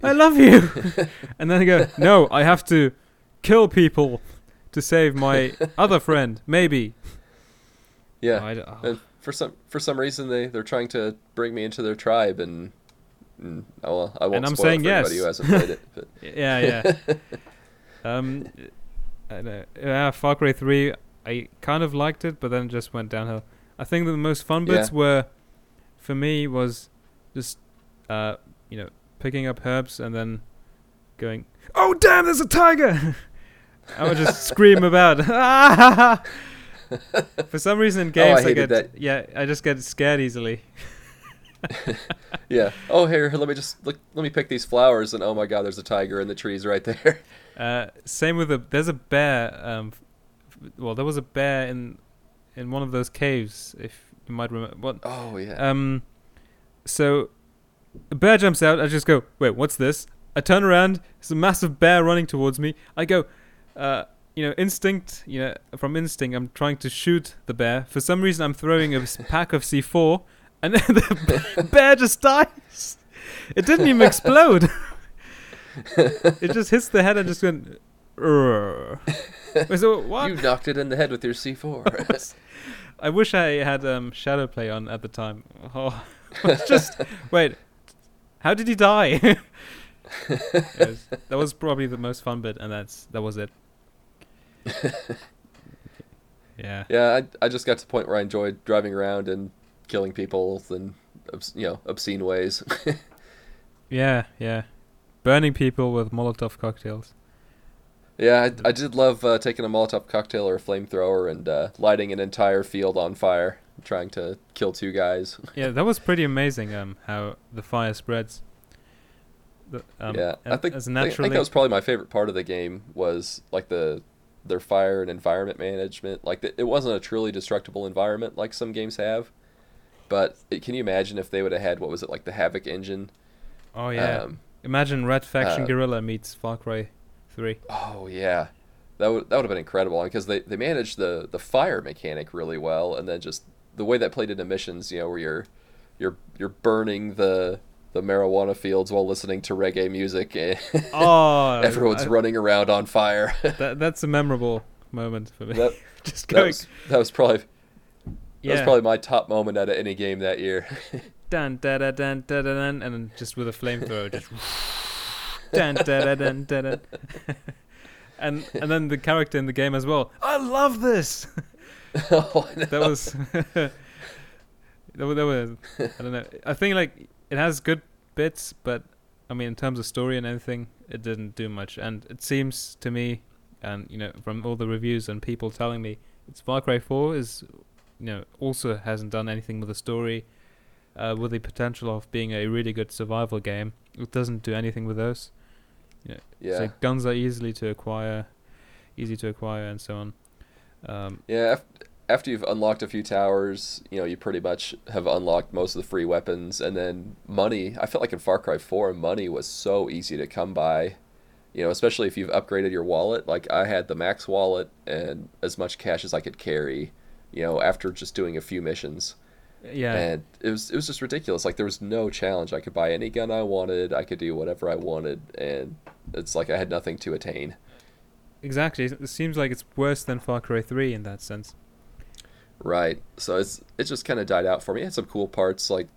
I love you. and then I go, no, I have to kill people to save my other friend. Maybe. Yeah I oh. And for some for some reason they they're trying to bring me into their tribe and, and I will I won't And I'm spoil it saying for anybody yes. who hasn't played it. But yeah, yeah. um, I know. Yeah, Far Cry 3, I kind of liked it, but then it just went downhill. I think the most fun bits Yeah. were, for me, was just, uh, you know, picking up herbs and then going, "Oh damn, there's a tiger!" I would just scream about. For some reason, in Oh, I games I, get that. yeah, I just get scared easily. yeah. Oh here, let me just look let me pick these flowers and oh my god, there's a tiger in the trees right there. Uh, same with the there's a bear. Um, well, there was a bear in in one of those caves. If you might remember, what? Oh yeah. Um, so a bear jumps out. I just go, wait, what's this? I turn around. It's a massive bear running towards me. I go, uh, you know, instinct. You know, from instinct, I'm trying to shoot the bear. For some reason, I'm throwing a pack of C4, and then the bear just dies. It didn't even explode. it just hits the head and just went. So what? you knocked it in the head with your C4. I wish I had um, shadow play on at the time. Oh, just wait. How did he die? Was- that was probably the most fun bit, and that's that was it. yeah. yeah, I I just got to the point where I enjoyed driving around and killing people in you know, obscene ways. Yeah, yeah. Burning people with Molotov cocktails. yeah, I, I did love uh, taking a Molotov cocktail or a flamethrower and uh, lighting an entire field on fire, trying to kill two guys. Yeah, that was pretty amazing. Um, how the fire spreads. Um, yeah, I think as I I think that was probably my favorite part of the game was like the their fire and environment management. Like it wasn't a truly destructible environment like some games have, but it, can you imagine if they would have had what was it like the Havok engine? oh yeah. Um, Imagine Red Faction uh, Guerrilla meets Far Cry Three. oh yeah, that would that would have been incredible because they they managed the the fire mechanic really well, and then just the way that played into missions, you know, where you're you're you're burning the the marijuana fields while listening to reggae music. Eh? and Oh, Everyone's I- running around on fire. That, that's a memorable moment for me. that, Just that was that was probably that was probably my top moment out of any game that year. dun da da dun da da dun, and then just with a flamethrower, just dun da da dun da dun. and and then the character in the game as well. I love this. oh, I that know. was that was, that was I don't know. I think like it has good bits, but I mean in terms of story and everything, it didn't do much. And it seems to me, and you know from all the reviews and people telling me, it's Far Cry 4 is you know also hasn't done anything with the story, uh, with the potential of being a really good survival game. It doesn't do anything with those. yeah. So guns are easily to acquire, easy to acquire, and so on. Um, Yeah, after you've unlocked a few towers, you know, you pretty much have unlocked most of the free weapons. And then money, I felt like in Far Cry 4, money was so easy to come by. You know, especially if you've upgraded your wallet. Like, I had the max wallet and as much cash as I could carry, you know, after just doing a few missions. yeah, And it was, it was just ridiculous. Like, there was no challenge. I could buy any gun I wanted, I could do whatever I wanted. And it's like I had nothing to attain. exactly. It seems like it's worse than Far Cry 3 in that sense. Right. So it's it just kind of died out for me. It had some cool parts, like,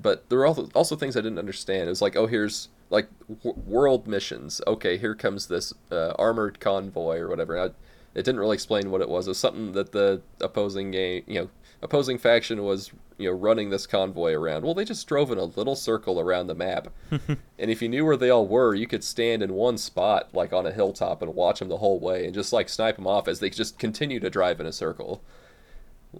but there were also also things I didn't understand. It was like, oh, here's like w- world missions. Okay, here comes this uh, armored convoy or whatever. I, it didn't really explain what it was. It was something that the opposing game, you know, opposing faction was, you know, running this convoy around. Well, they just drove in a little circle around the map, and if you knew where they all were, you could stand in one spot, like on a hilltop, and watch them the whole way, and just like snipe them off as they just continue to drive in a circle.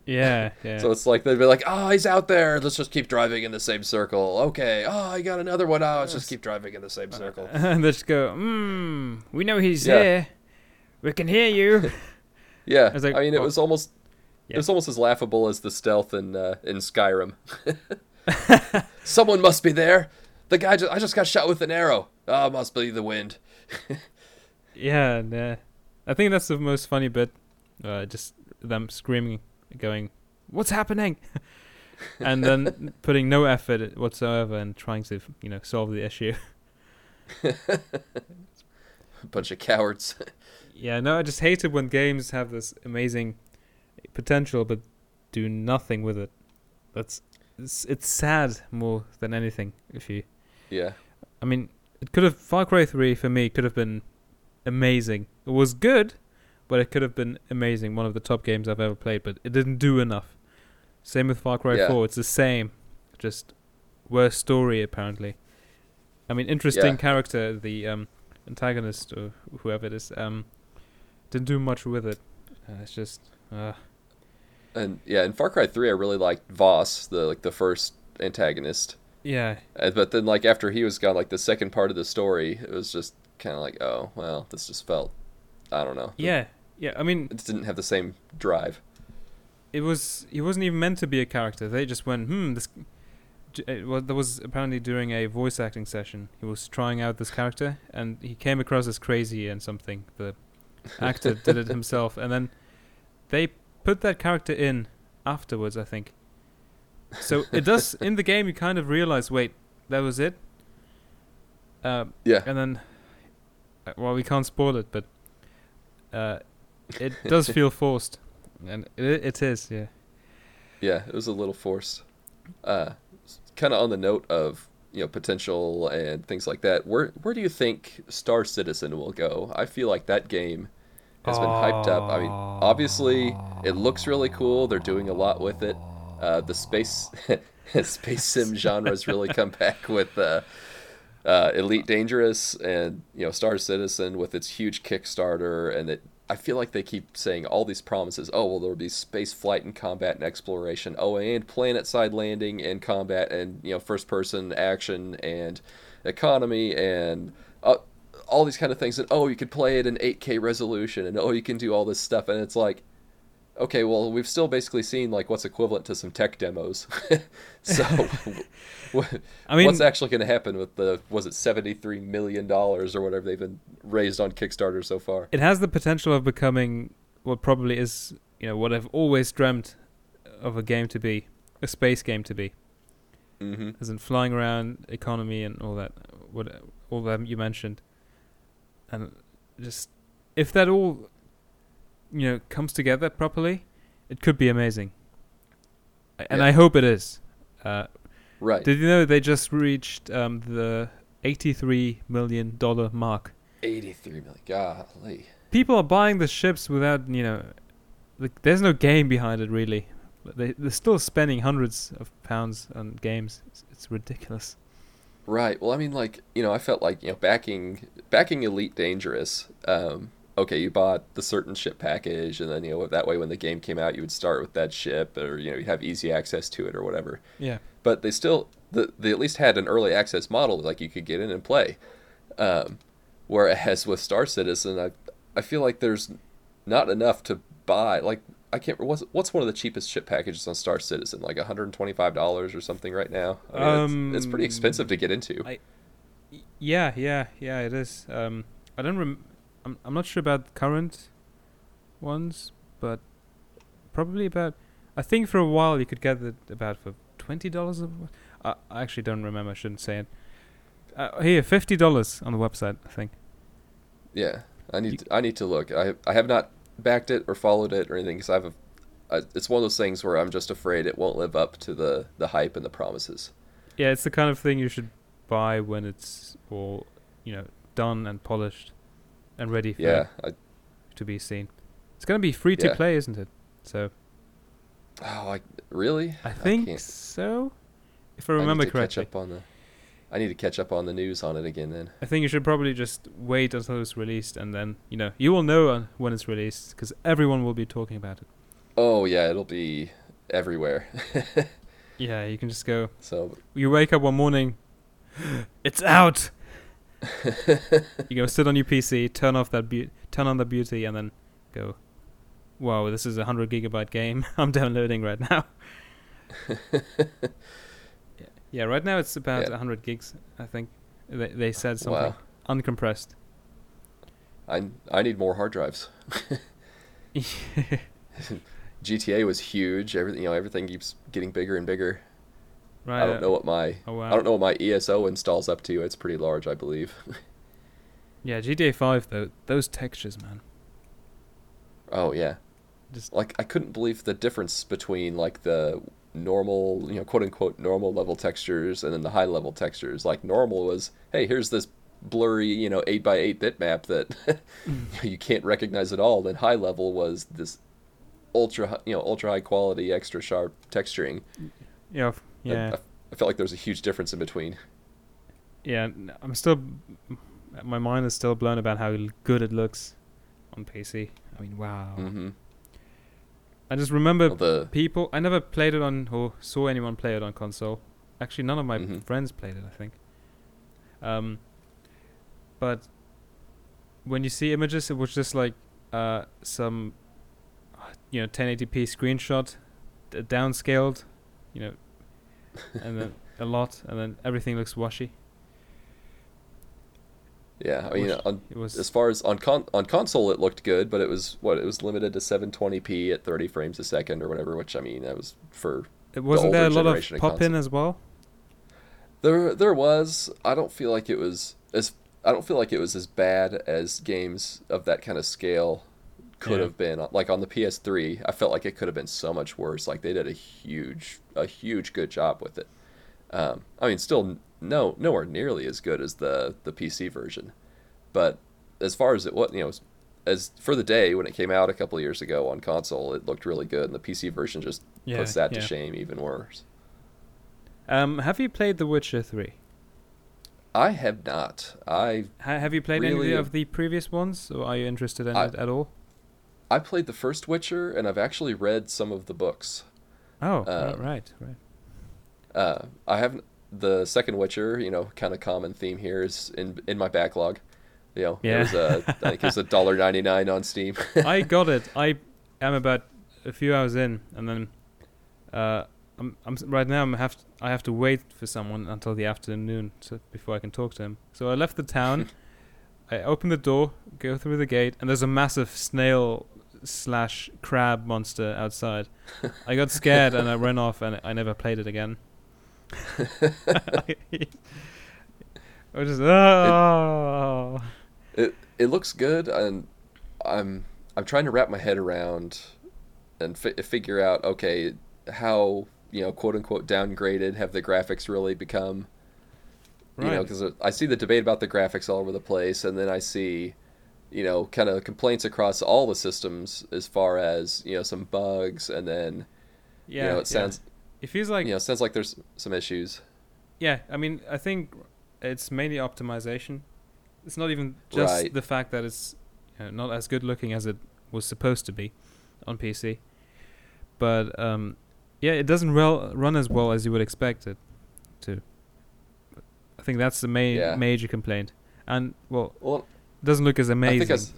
Yeah, yeah. So it's like they'd be like, "Oh, he's out there. Let's just keep driving in the same circle." Okay. Oh, I got another one. Oh, let's just keep driving in the same circle. and they just go, hmm, we know he's Yeah. here. We can hear you. Yeah. was like, I mean, it well- was almost Yeah. it was almost as laughable as the stealth in uh, in Skyrim. Someone must be there. The guy just I just got shot with an arrow. Oh, must be the wind. yeah, uh, I think that's the most funny bit. Uh, just them screaming, going, what's happening? and then putting no effort whatsoever and trying to, you know, solve the issue. A Bunch of cowards. Yeah, no, I just hate it when games have this amazing potential but do nothing with it. That's it's, it's sad more than anything. If you, yeah. I mean, it could have Far Cry Three for me could have been amazing. It was good, but it could have been amazing. One of the top games I've ever played, but it didn't do enough. Same with Far Cry Yeah. Four. It's the same, just worse story apparently. I mean, interesting Yeah. character. The um, antagonist or whoever it is um, didn't do much with it. Uh, it's just uh, And yeah, in Far Cry 3 I really liked Vaas, the like the first antagonist. yeah, Uh, But then, like after he was gone, like the second part of the story, it was just kind of like, oh well, this just felt, I don't know. yeah, yeah. I mean, it didn't have the same drive. it was he wasn't even meant to be a character. They just went, hmm, this. It was, that was apparently during a voice acting session. He was trying out this character, and he came across as crazy and something. The actor did it himself, and then they put that character in afterwards. I think. So it does in the game. You kind of realize, wait, that was it. Uh, Yeah, and then, uh, well, we can't spoil it, but uh, it does feel forced, and it, it is, yeah. yeah, it was a little forced. Uh, kind of on the note of you know potential and things like that. Where where do you think Star Citizen will go? I feel like that game has been hyped up. I mean, obviously it looks really cool. They're doing a lot with it. Uh, the space space sim genres really come back with uh, uh, Elite Dangerous and you know Star Citizen with its huge Kickstarter, and it. I feel like they keep saying all these promises. Oh well, there will be space flight and combat and exploration. Oh, and planet side landing and combat and you know first person action and economy and uh, all these kind of things. And oh, you could play it in 8K resolution, and oh, you can do all this stuff. And it's like, okay, well, we've still basically seen like what's equivalent to some tech demos. so, what, I mean, what's actually going to happen with the was it 73 million dollars or whatever they've been raised on Kickstarter so far? it has the potential of becoming what probably is, you know, what I've always dreamt of a game to be, a space game to be, Mm-hmm. as in flying around, economy, and all that, what all that you mentioned, and just if that all, you know, comes together properly, it could be amazing. And Yeah. I hope it is. Uh, Right. Did you know they just reached um, the eighty-three million dollar mark? 83 million. Golly. People are buying the ships without, you know, the, there's no game behind it really. They they're still spending hundreds of pounds on games. It's, it's ridiculous. Right. Well, I mean, like you know, I felt like you know, backing backing Elite Dangerous. Um, okay, you bought the certain ship package, and then you know that way when the game came out, you would start with that ship, or you know, you have easy access to it or whatever. Yeah. But they still, the, they at least had an early access model, like you could get in and play. Um, whereas with Star Citizen, I I feel like there's not enough to buy. Like I can't. What's what's one of the cheapest ship packages on Star Citizen? Like 125 dollars or something right now. I mean, it's, it's pretty Um, expensive to get into. I- Yeah, yeah, yeah. It is. Um, I don't. Rem- I'm. I'm not sure about current ones, but probably about. I think for a while you could get it about for twenty dollars. I, I actually don't remember. I shouldn't say it. Uh, here, fifty dollars on the website. I think. Yeah, I need You- to, I need to look. I I have not backed it or followed it or anything because I've. A, I, it's one of those things where I'm just afraid it won't live up to the the hype and the promises. Yeah, it's the kind of thing you should buy when it's all, you know, done and polished, and ready for Yeah, I, to be seen. It's gonna be free to Yeah. play, isn't it? So oh, I really. I think can't- so. If I I need remember to correctly. Catch up on the. I need to catch up on the news on it again then. I think you should probably just wait until it's released, and then you know you will know when it's released because everyone will be talking about it. Oh yeah, it'll be everywhere. Yeah, you can just go. so You wake up one morning, it's out. You go sit on your PC, turn off that beau- turn on the beauty, and then go. Wow, this is a hundred gigabyte game. I'm downloading right now. yeah, yeah, right now it's about a Yeah. hundred gigs. I think they they said something wow, uncompressed. I I need more hard drives. GTA was huge. Everything you know, everything keeps getting bigger and bigger. Right. I don't uh, know what my Oh wow. I don't know what my ESO installs up to. It's pretty large, I believe. Yeah, GTA Five though, those textures, man. oh yeah, Just like I couldn't believe the difference between like the normal, you know, quote unquote normal level textures and then the high level textures. Like normal was, hey, here's this blurry, you know, eight by eight bitmap that you can't recognize at all. Then high level was this ultra, you know, ultra high quality, extra sharp texturing. yeah, yeah, I, I felt like there was a huge difference in between. yeah. I'm still, my mind is still blown about how good it looks on PC. I mean, wow. hmm I just remember Well, the people. I never played it on or saw anyone play it on console. Actually, none of my Mhm. friends played it. I think. Um, but when you see images, it was just like uh, some, you know, 1080p screenshot, d- downscaled, you know, and then a lot, and then everything looks washy. yeah, I mean, on, It was as far as on con- on console it looked good, but it was what it was limited to 720p at 30 frames a second or whatever. Which I mean, that was for it wasn't there a lot of of pop in as well. there. There was. I don't feel like it was as. I don't feel like it was as bad as games of that kind of scale could Yeah. have been. Like on the PS3, I felt like it could have been so much worse. Like they did a huge, a huge good job with it. Um, I mean, still no, nowhere nearly as good as the the PC version, but as far as it was, you know, as for the day when it came out a couple of years ago on console, it looked really good, and the PC version just Yeah, puts that yeah. to shame even worse. Um, have you played The Witcher Three? I have not. I Ha- have you played Really, any of the previous ones, or are you interested in I- it at all? I played the first Witcher, and I've actually read some of the books. Oh, uh, right, right, right. Uh, I haven't. The second Witcher, you know, kind of common theme here is in in my backlog. You know, Yeah. it was a, I think it was a dollar ninety nine on Steam. I got it. I am about a few hours in, and then uh, I'm, I'm right now. I'm have to, I have to wait for someone until the afternoon so, before I can talk to him. So I left the town. I open the door, go through the gate, and there's a massive snail slash crab monster outside. I got scared and I ran off, and I never played it again. I just oh. It it looks good, and I'm I'm trying to wrap my head around and fi- figure out okay how you know quote unquote downgraded have the graphics really become. You know, because I see the debate about the graphics all over the place, and then I see you know, kind of complaints across all the systems as far as you know some bugs, and then Yeah, you know it sounds It feels like you know sounds like there's some issues. Yeah, I mean, I think it's mainly optimization. It's not even just Right. the fact that it's you know, not as good looking as it was supposed to be on PC, but um, yeah, it doesn't well run as well as you would expect it to. I think that's the main Yeah. major complaint, and well, Well, doesn't look as I amazing. I, s-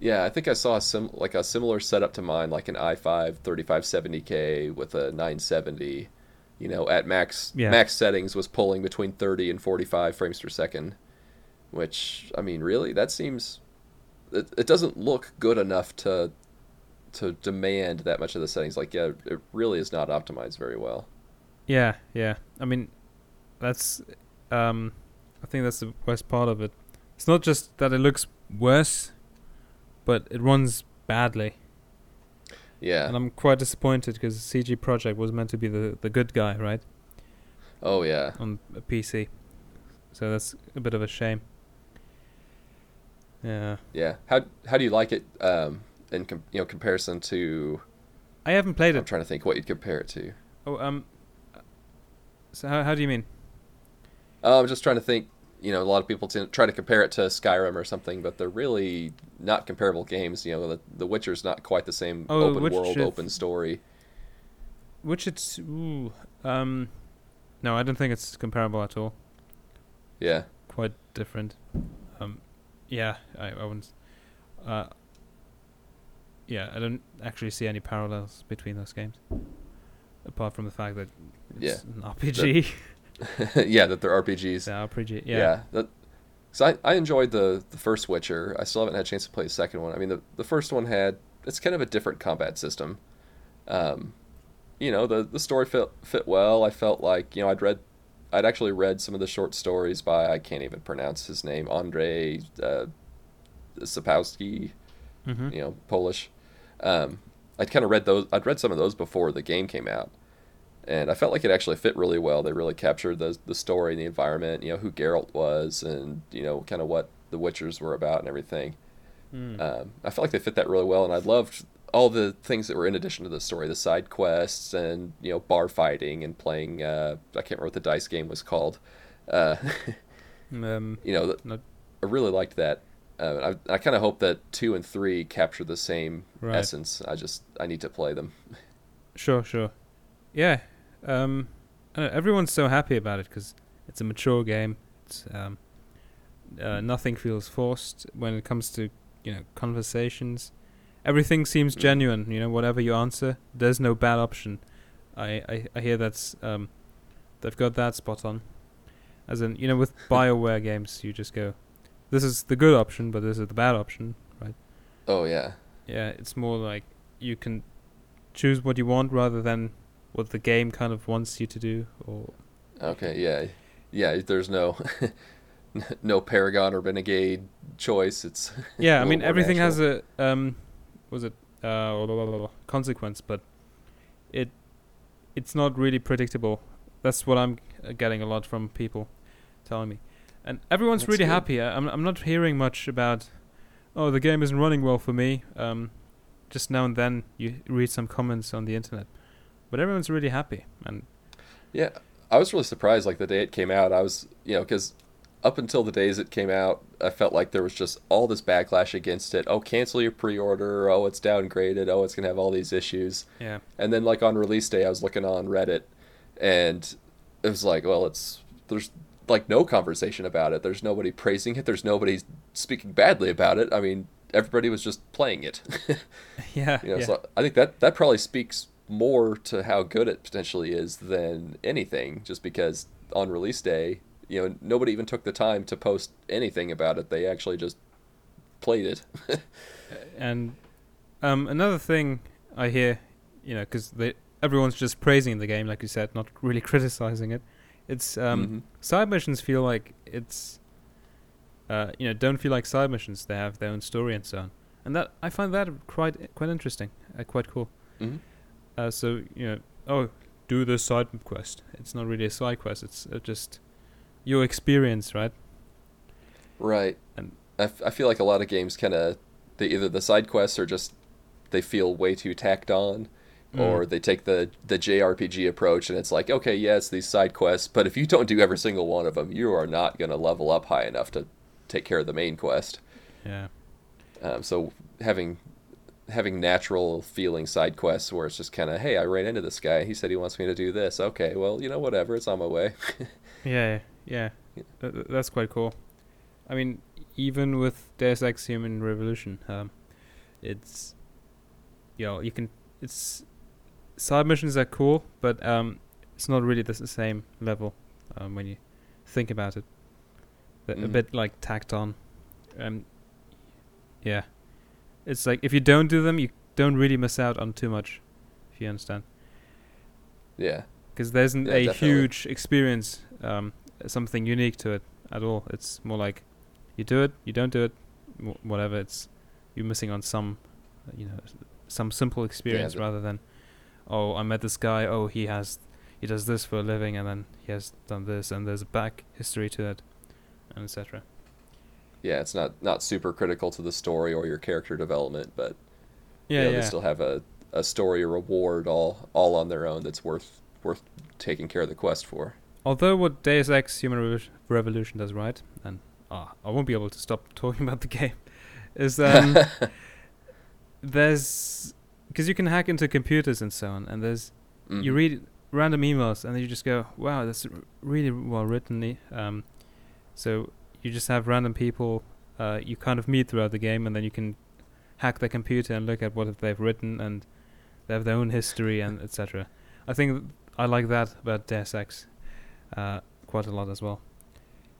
yeah, I think I saw a sim like a similar setup to mine, like an i5 3570K with a 970. You know, at max Yeah. max settings was pulling between 30 and 45 frames per second, which I mean, really, that seems it, it doesn't look good enough to to demand that much of the settings. Like, yeah, it really is not optimized very well. Yeah, yeah. I mean, that's. Um, I think that's the worst part of it. It's not just that it looks worse, but it runs badly, Yeah. and I'm quite disappointed because CD Projekt was meant to be the the good guy, right, Oh yeah. on a PC. So that's a bit of a shame. Yeah, Yeah. How how do you like it? Um, in com- you know comparison to I haven't played it. I'm trying to think what you'd compare it to. Oh, um. So how how do you mean? Uh, I'm just trying to think. You know, a lot of people t- try to compare it to Skyrim or something, but they're really not comparable games. You know, the, the Witcher's not quite the same Oh, open world, open story. Which it's ooh, um, no, I don't think it's comparable at all. Yeah, quite different. Um, yeah, I, I wouldn't. Uh, yeah, I don't actually see any parallels between those games, apart from the fact that it's an RPG. yeah, that they're RPGs. yeah, RPG. Yeah, Yeah. that. So I, I enjoyed the the first Witcher. I still haven't had a chance to play the second one. I mean, the the first one had it's kind of a different combat system. Um, you know, the the story fit fit well. I felt like you know I'd read, I'd actually read some of the short stories by I can't even pronounce his name, Andre uh, Sapowski Mm-hmm. you know, Polish. Um, I'd kind of read those. I'd read some of those before the game came out, and I felt like it actually fit really well. They really captured the the story and the environment. You know, who Geralt was, and you know, kind of what the Witchers were about and everything. Mm. Um, I felt like they fit that really well, and I loved all the things that were in addition to the story, the side quests, and you know, bar fighting and playing. Uh, I can't remember what the dice game was called. Uh, um, you know, Not- I really liked that. Uh, I, I kind of hope that two and three capture the same Right. essence. I just I need to play them. sure, sure. Yeah. Um, I don't know, everyone's so happy about it because it's a mature game. It's um, uh, nothing feels forced when it comes to you know conversations. Everything seems Mm. genuine. You know, whatever you answer, there's no bad option. I I, I hear that's um, they've got that spot on. As in, you know, with Bioware games, you just go, this is the good option, but this is the bad option, right? Oh yeah, Yeah, it's more like you can choose what you want rather than what the game kind of wants you to do. Or okay, yeah, yeah. There's no no Paragon or Renegade choice. It's yeah, i mean everything has a um, was it uh consequence, but it it's not really predictable. That's what I'm getting a lot from people telling me, and everyone's That's really good. happy. I- I'm I'm not hearing much about oh the game isn't running well for me. Um, just now and then you read some comments on the internet, but everyone's really happy and yeah. I was really surprised. Like the day it came out, I was you know because up until the days it came out, I felt like there was just all this backlash against it. Oh, cancel your pre-order. Oh, it's downgraded. Oh, it's gonna have all these issues. yeah. And then like on release day, I was looking on Reddit, and it was like, well, it's there's like no conversation about it. There's nobody praising it. There's nobody speaking badly about it. I mean, everybody was just playing it. Yeah, you know, yeah. so I think that that probably speaks more to how good it potentially is than anything. Just because on release day, you know, nobody even took the time to post anything about it. They actually just played it. and um, another thing I hear, you know, because everyone's just praising the game, like you said, not really criticizing it. It's um, Mhm. side missions feel like it's, uh, you know, don't feel like side missions. They have their own story and so on, and that I find that quite quite interesting, uh, quite cool. Mhm. Uh, so you know, oh, do this side quest. It's not really a side quest. It's uh, just your experience, right? Right. And I, f- I feel like a lot of games kind of they either the side quests are just they feel way too tacked on or they take the the JRPG approach and it's like okay yeah it's these side quests but if you don't do every single one of them you are not going to level up high enough to take care of the main quest Yeah. um, so having having natural feeling side quests where it's just kind of hey I ran into this guy he said he wants me to do this okay well you know whatever it's on my way Yeah, yeah. Yeah. Th- th- that's quite cool. I mean, even with Deus Ex Human Revolution, um, it's you know you can it's side missions are cool, but um, it's not really the same level um, when you think about it. A- Mhm. bit like tacked on. Um, yeah, it's like if you don't do them, you don't really miss out on too much. If you understand yeah because there isn't Yeah, a definitely. huge experience, um, something unique to it at all. It's more like you do it, you don't do it, wh- whatever. It's you're missing on some, you know, some simple experience the- rather than, oh, I met this guy. Oh, he has, he does this for a living, and then he has done this, and there's a back history to it, and etc. yeah it's not not super critical to the story or your character development but Yeah, you know, yeah. they still have a, a story or reward all all on their own that's worth worth taking care of the quest for. Although what Deus Ex Human Revo- Revolution does right, and ah, I won't be able to stop talking about the game, is um, there's because you can hack into computers and so on, and there's you Mhm. read random emails and then you just go, wow, that's really well written. eh?" Um, so you just have random people uh, you kind of meet throughout the game, and then you can hack their computer and look at what they've written, and they have their own history and etc. I think I like that about Deus Ex uh, quite a lot as well.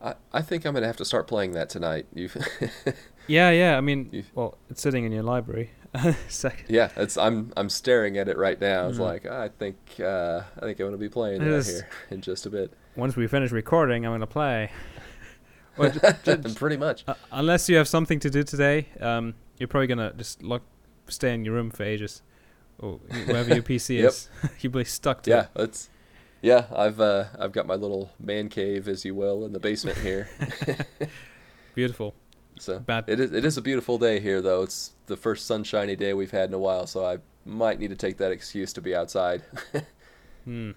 I, I think I'm gonna have to start playing that tonight. You, Yeah, yeah. I mean, You- well, it's sitting in your library. Second. yeah, it's I'm I'm staring at it right now. It's Mhm. like I think uh, I think I'm gonna be playing It that here in just a bit. Once we finish recording, I'm gonna play. Well, j- j- Pretty much. Uh, unless you have something to do today, um, you're probably gonna just lock, stay in your room for ages, or wherever your PC Yep. is. You'll be stuck to Yeah, it. that's yeah. I've uh, I've got my little man cave, as you will, in the basement here. Beautiful. so Bad. it is it is a beautiful day here, though. It's the first sunshiny day we've had in a while, so I might need to take that excuse to be outside. Hmm.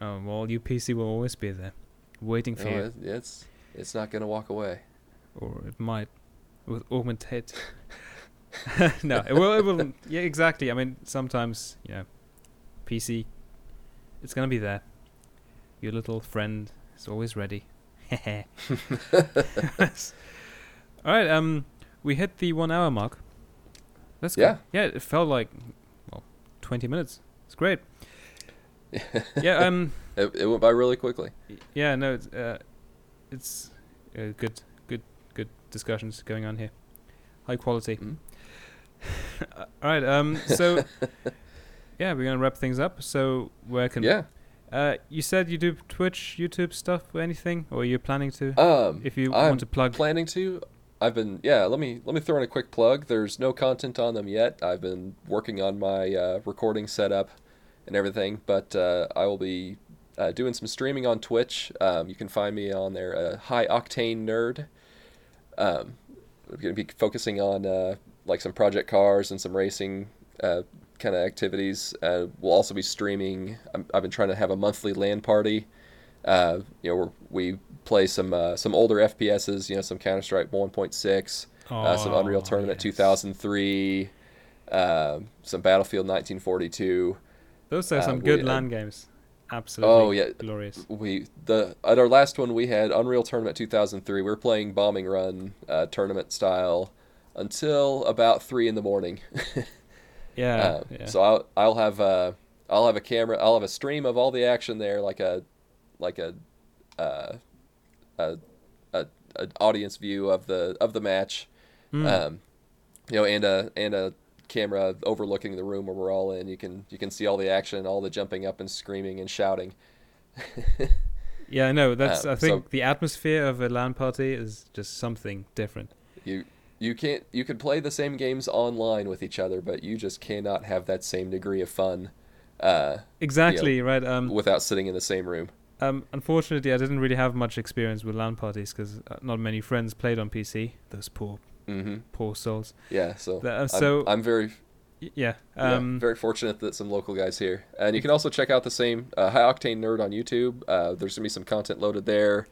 Oh well, your PC will always be there, waiting for No, you, it- it's it's not gonna walk away. or it might, with augmented. no, it will. It will. Yeah, exactly. I mean, sometimes you know, PC, it's gonna be there. Your little friend is always ready. All right. Um, we hit the one hour mark. That's good. Yeah. Yeah, it felt like well, twenty minutes. It's great. yeah. Um. It, it went by really quickly. Yeah. No. It's uh, it's uh, good. Good. Good discussions going on here. High quality. Mhm. All right. Um. So. yeah, we're gonna wrap things up. So where can Yeah. uh, you said you do Twitch, YouTube stuff, or anything, or you're planning to? Um, if you I'm want to plug, planning to. I've been yeah. Let me let me throw in a quick plug. There's no content on them yet. I've been working on my uh, recording setup and everything, but uh, I will be uh, doing some streaming on Twitch. Um, you can find me on there, uh, High Octane Nerd. Um, I'm going to be focusing on uh, like some project cars and some racing uh, kind of activities. Uh, we'll also be streaming. I'm, I've been trying to have a monthly LAN party. Uh, you know, we play some uh, some older FPSs. You know, some Counter Strike 1.6, uh, some Unreal Oh, Tournament yes. 2003, uh, some Battlefield 1942. Those are some good LAN games. Absolutely. Oh yeah, glorious. we the at our last one we had Unreal Tournament 2003. We were playing bombing run uh, tournament style until about three in the morning. Yeah. Uh, yeah. So I'll I'll have uh I'll have a camera. I'll have a stream of all the action there, like a like a uh, a, a, a audience view of the of the match. Mm. Um, you know, and a and a camera overlooking the room where we're all in. You can you can see all the action, all the jumping up and screaming and shouting. yeah, I know. that's. uh, I think so- the atmosphere of a LAN party is just something different. You you can't you can play the same games online with each other, but you just cannot have that same degree of fun uh, Exactly right. Um, without sitting in the same room. Um, unfortunately, I didn't really have much experience with LAN parties because uh, not many friends played on PC. Those poor, Mm-hmm. poor souls. Yeah. So. Uh, I'm- I'm, very yeah. yeah, Um, very fortunate that some local guys here, and you can also check out the same uh, High Octane Nerd on YouTube. Uh, there's gonna be some content loaded there.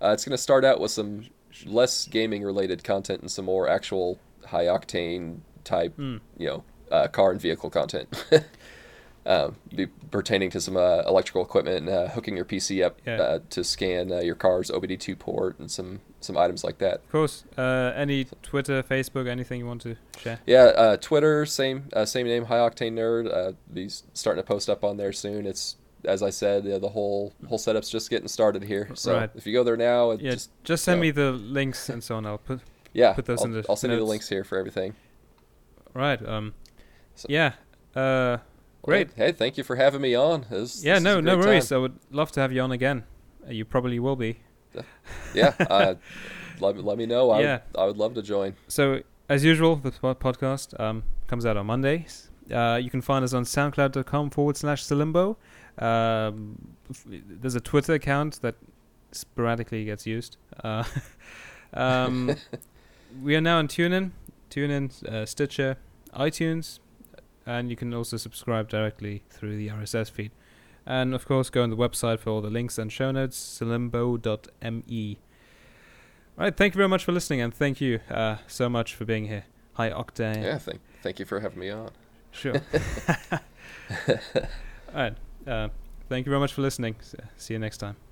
Uh, it's gonna start out with some less gaming related content and some more actual high octane type, mm, you know, uh, car and vehicle content. um, be pertaining to some uh, electrical equipment, and, uh, hooking your PC up Yeah. uh, to scan uh, your car's OBD2 port, and some some items like that. of course. Uh, any Twitter, Facebook, anything you want to share? Yeah, uh, Twitter, same uh, same name, High Octane Nerd. Uh, be starting to post up on there soon. It's as I said, the whole whole setup's just getting started here. So Right. if you go there now, it Yeah, just just, send yeah. me the links and so on. I'll put yeah, put those I'll, in the I'll send you the links here for everything. right. Um, So- yeah. Uh, Great. Well, hey, thank you for having me on. This, yeah. this No, no worries. time. I would love to have you on again. Uh, you probably will be. Yeah, uh, let me let me know. I Yeah. would, I would love to join. So, as usual, the podcast um, comes out on Mondays. Uh, you can find us on soundcloud.com forward slash Salimbo. Um, there's a Twitter account that sporadically gets used. Uh, um, we are now on TuneIn, TuneIn, uh, Stitcher, iTunes, and you can also subscribe directly through the RSS feed. And of course, go on the website for all the links and show notes, salimbo.me. All right, thank you very much for listening, and thank you uh, so much for being here. High, Octane. Yeah, thank thank you for having me on. Sure. All right. Uh, thank you very much for listening. See you next time.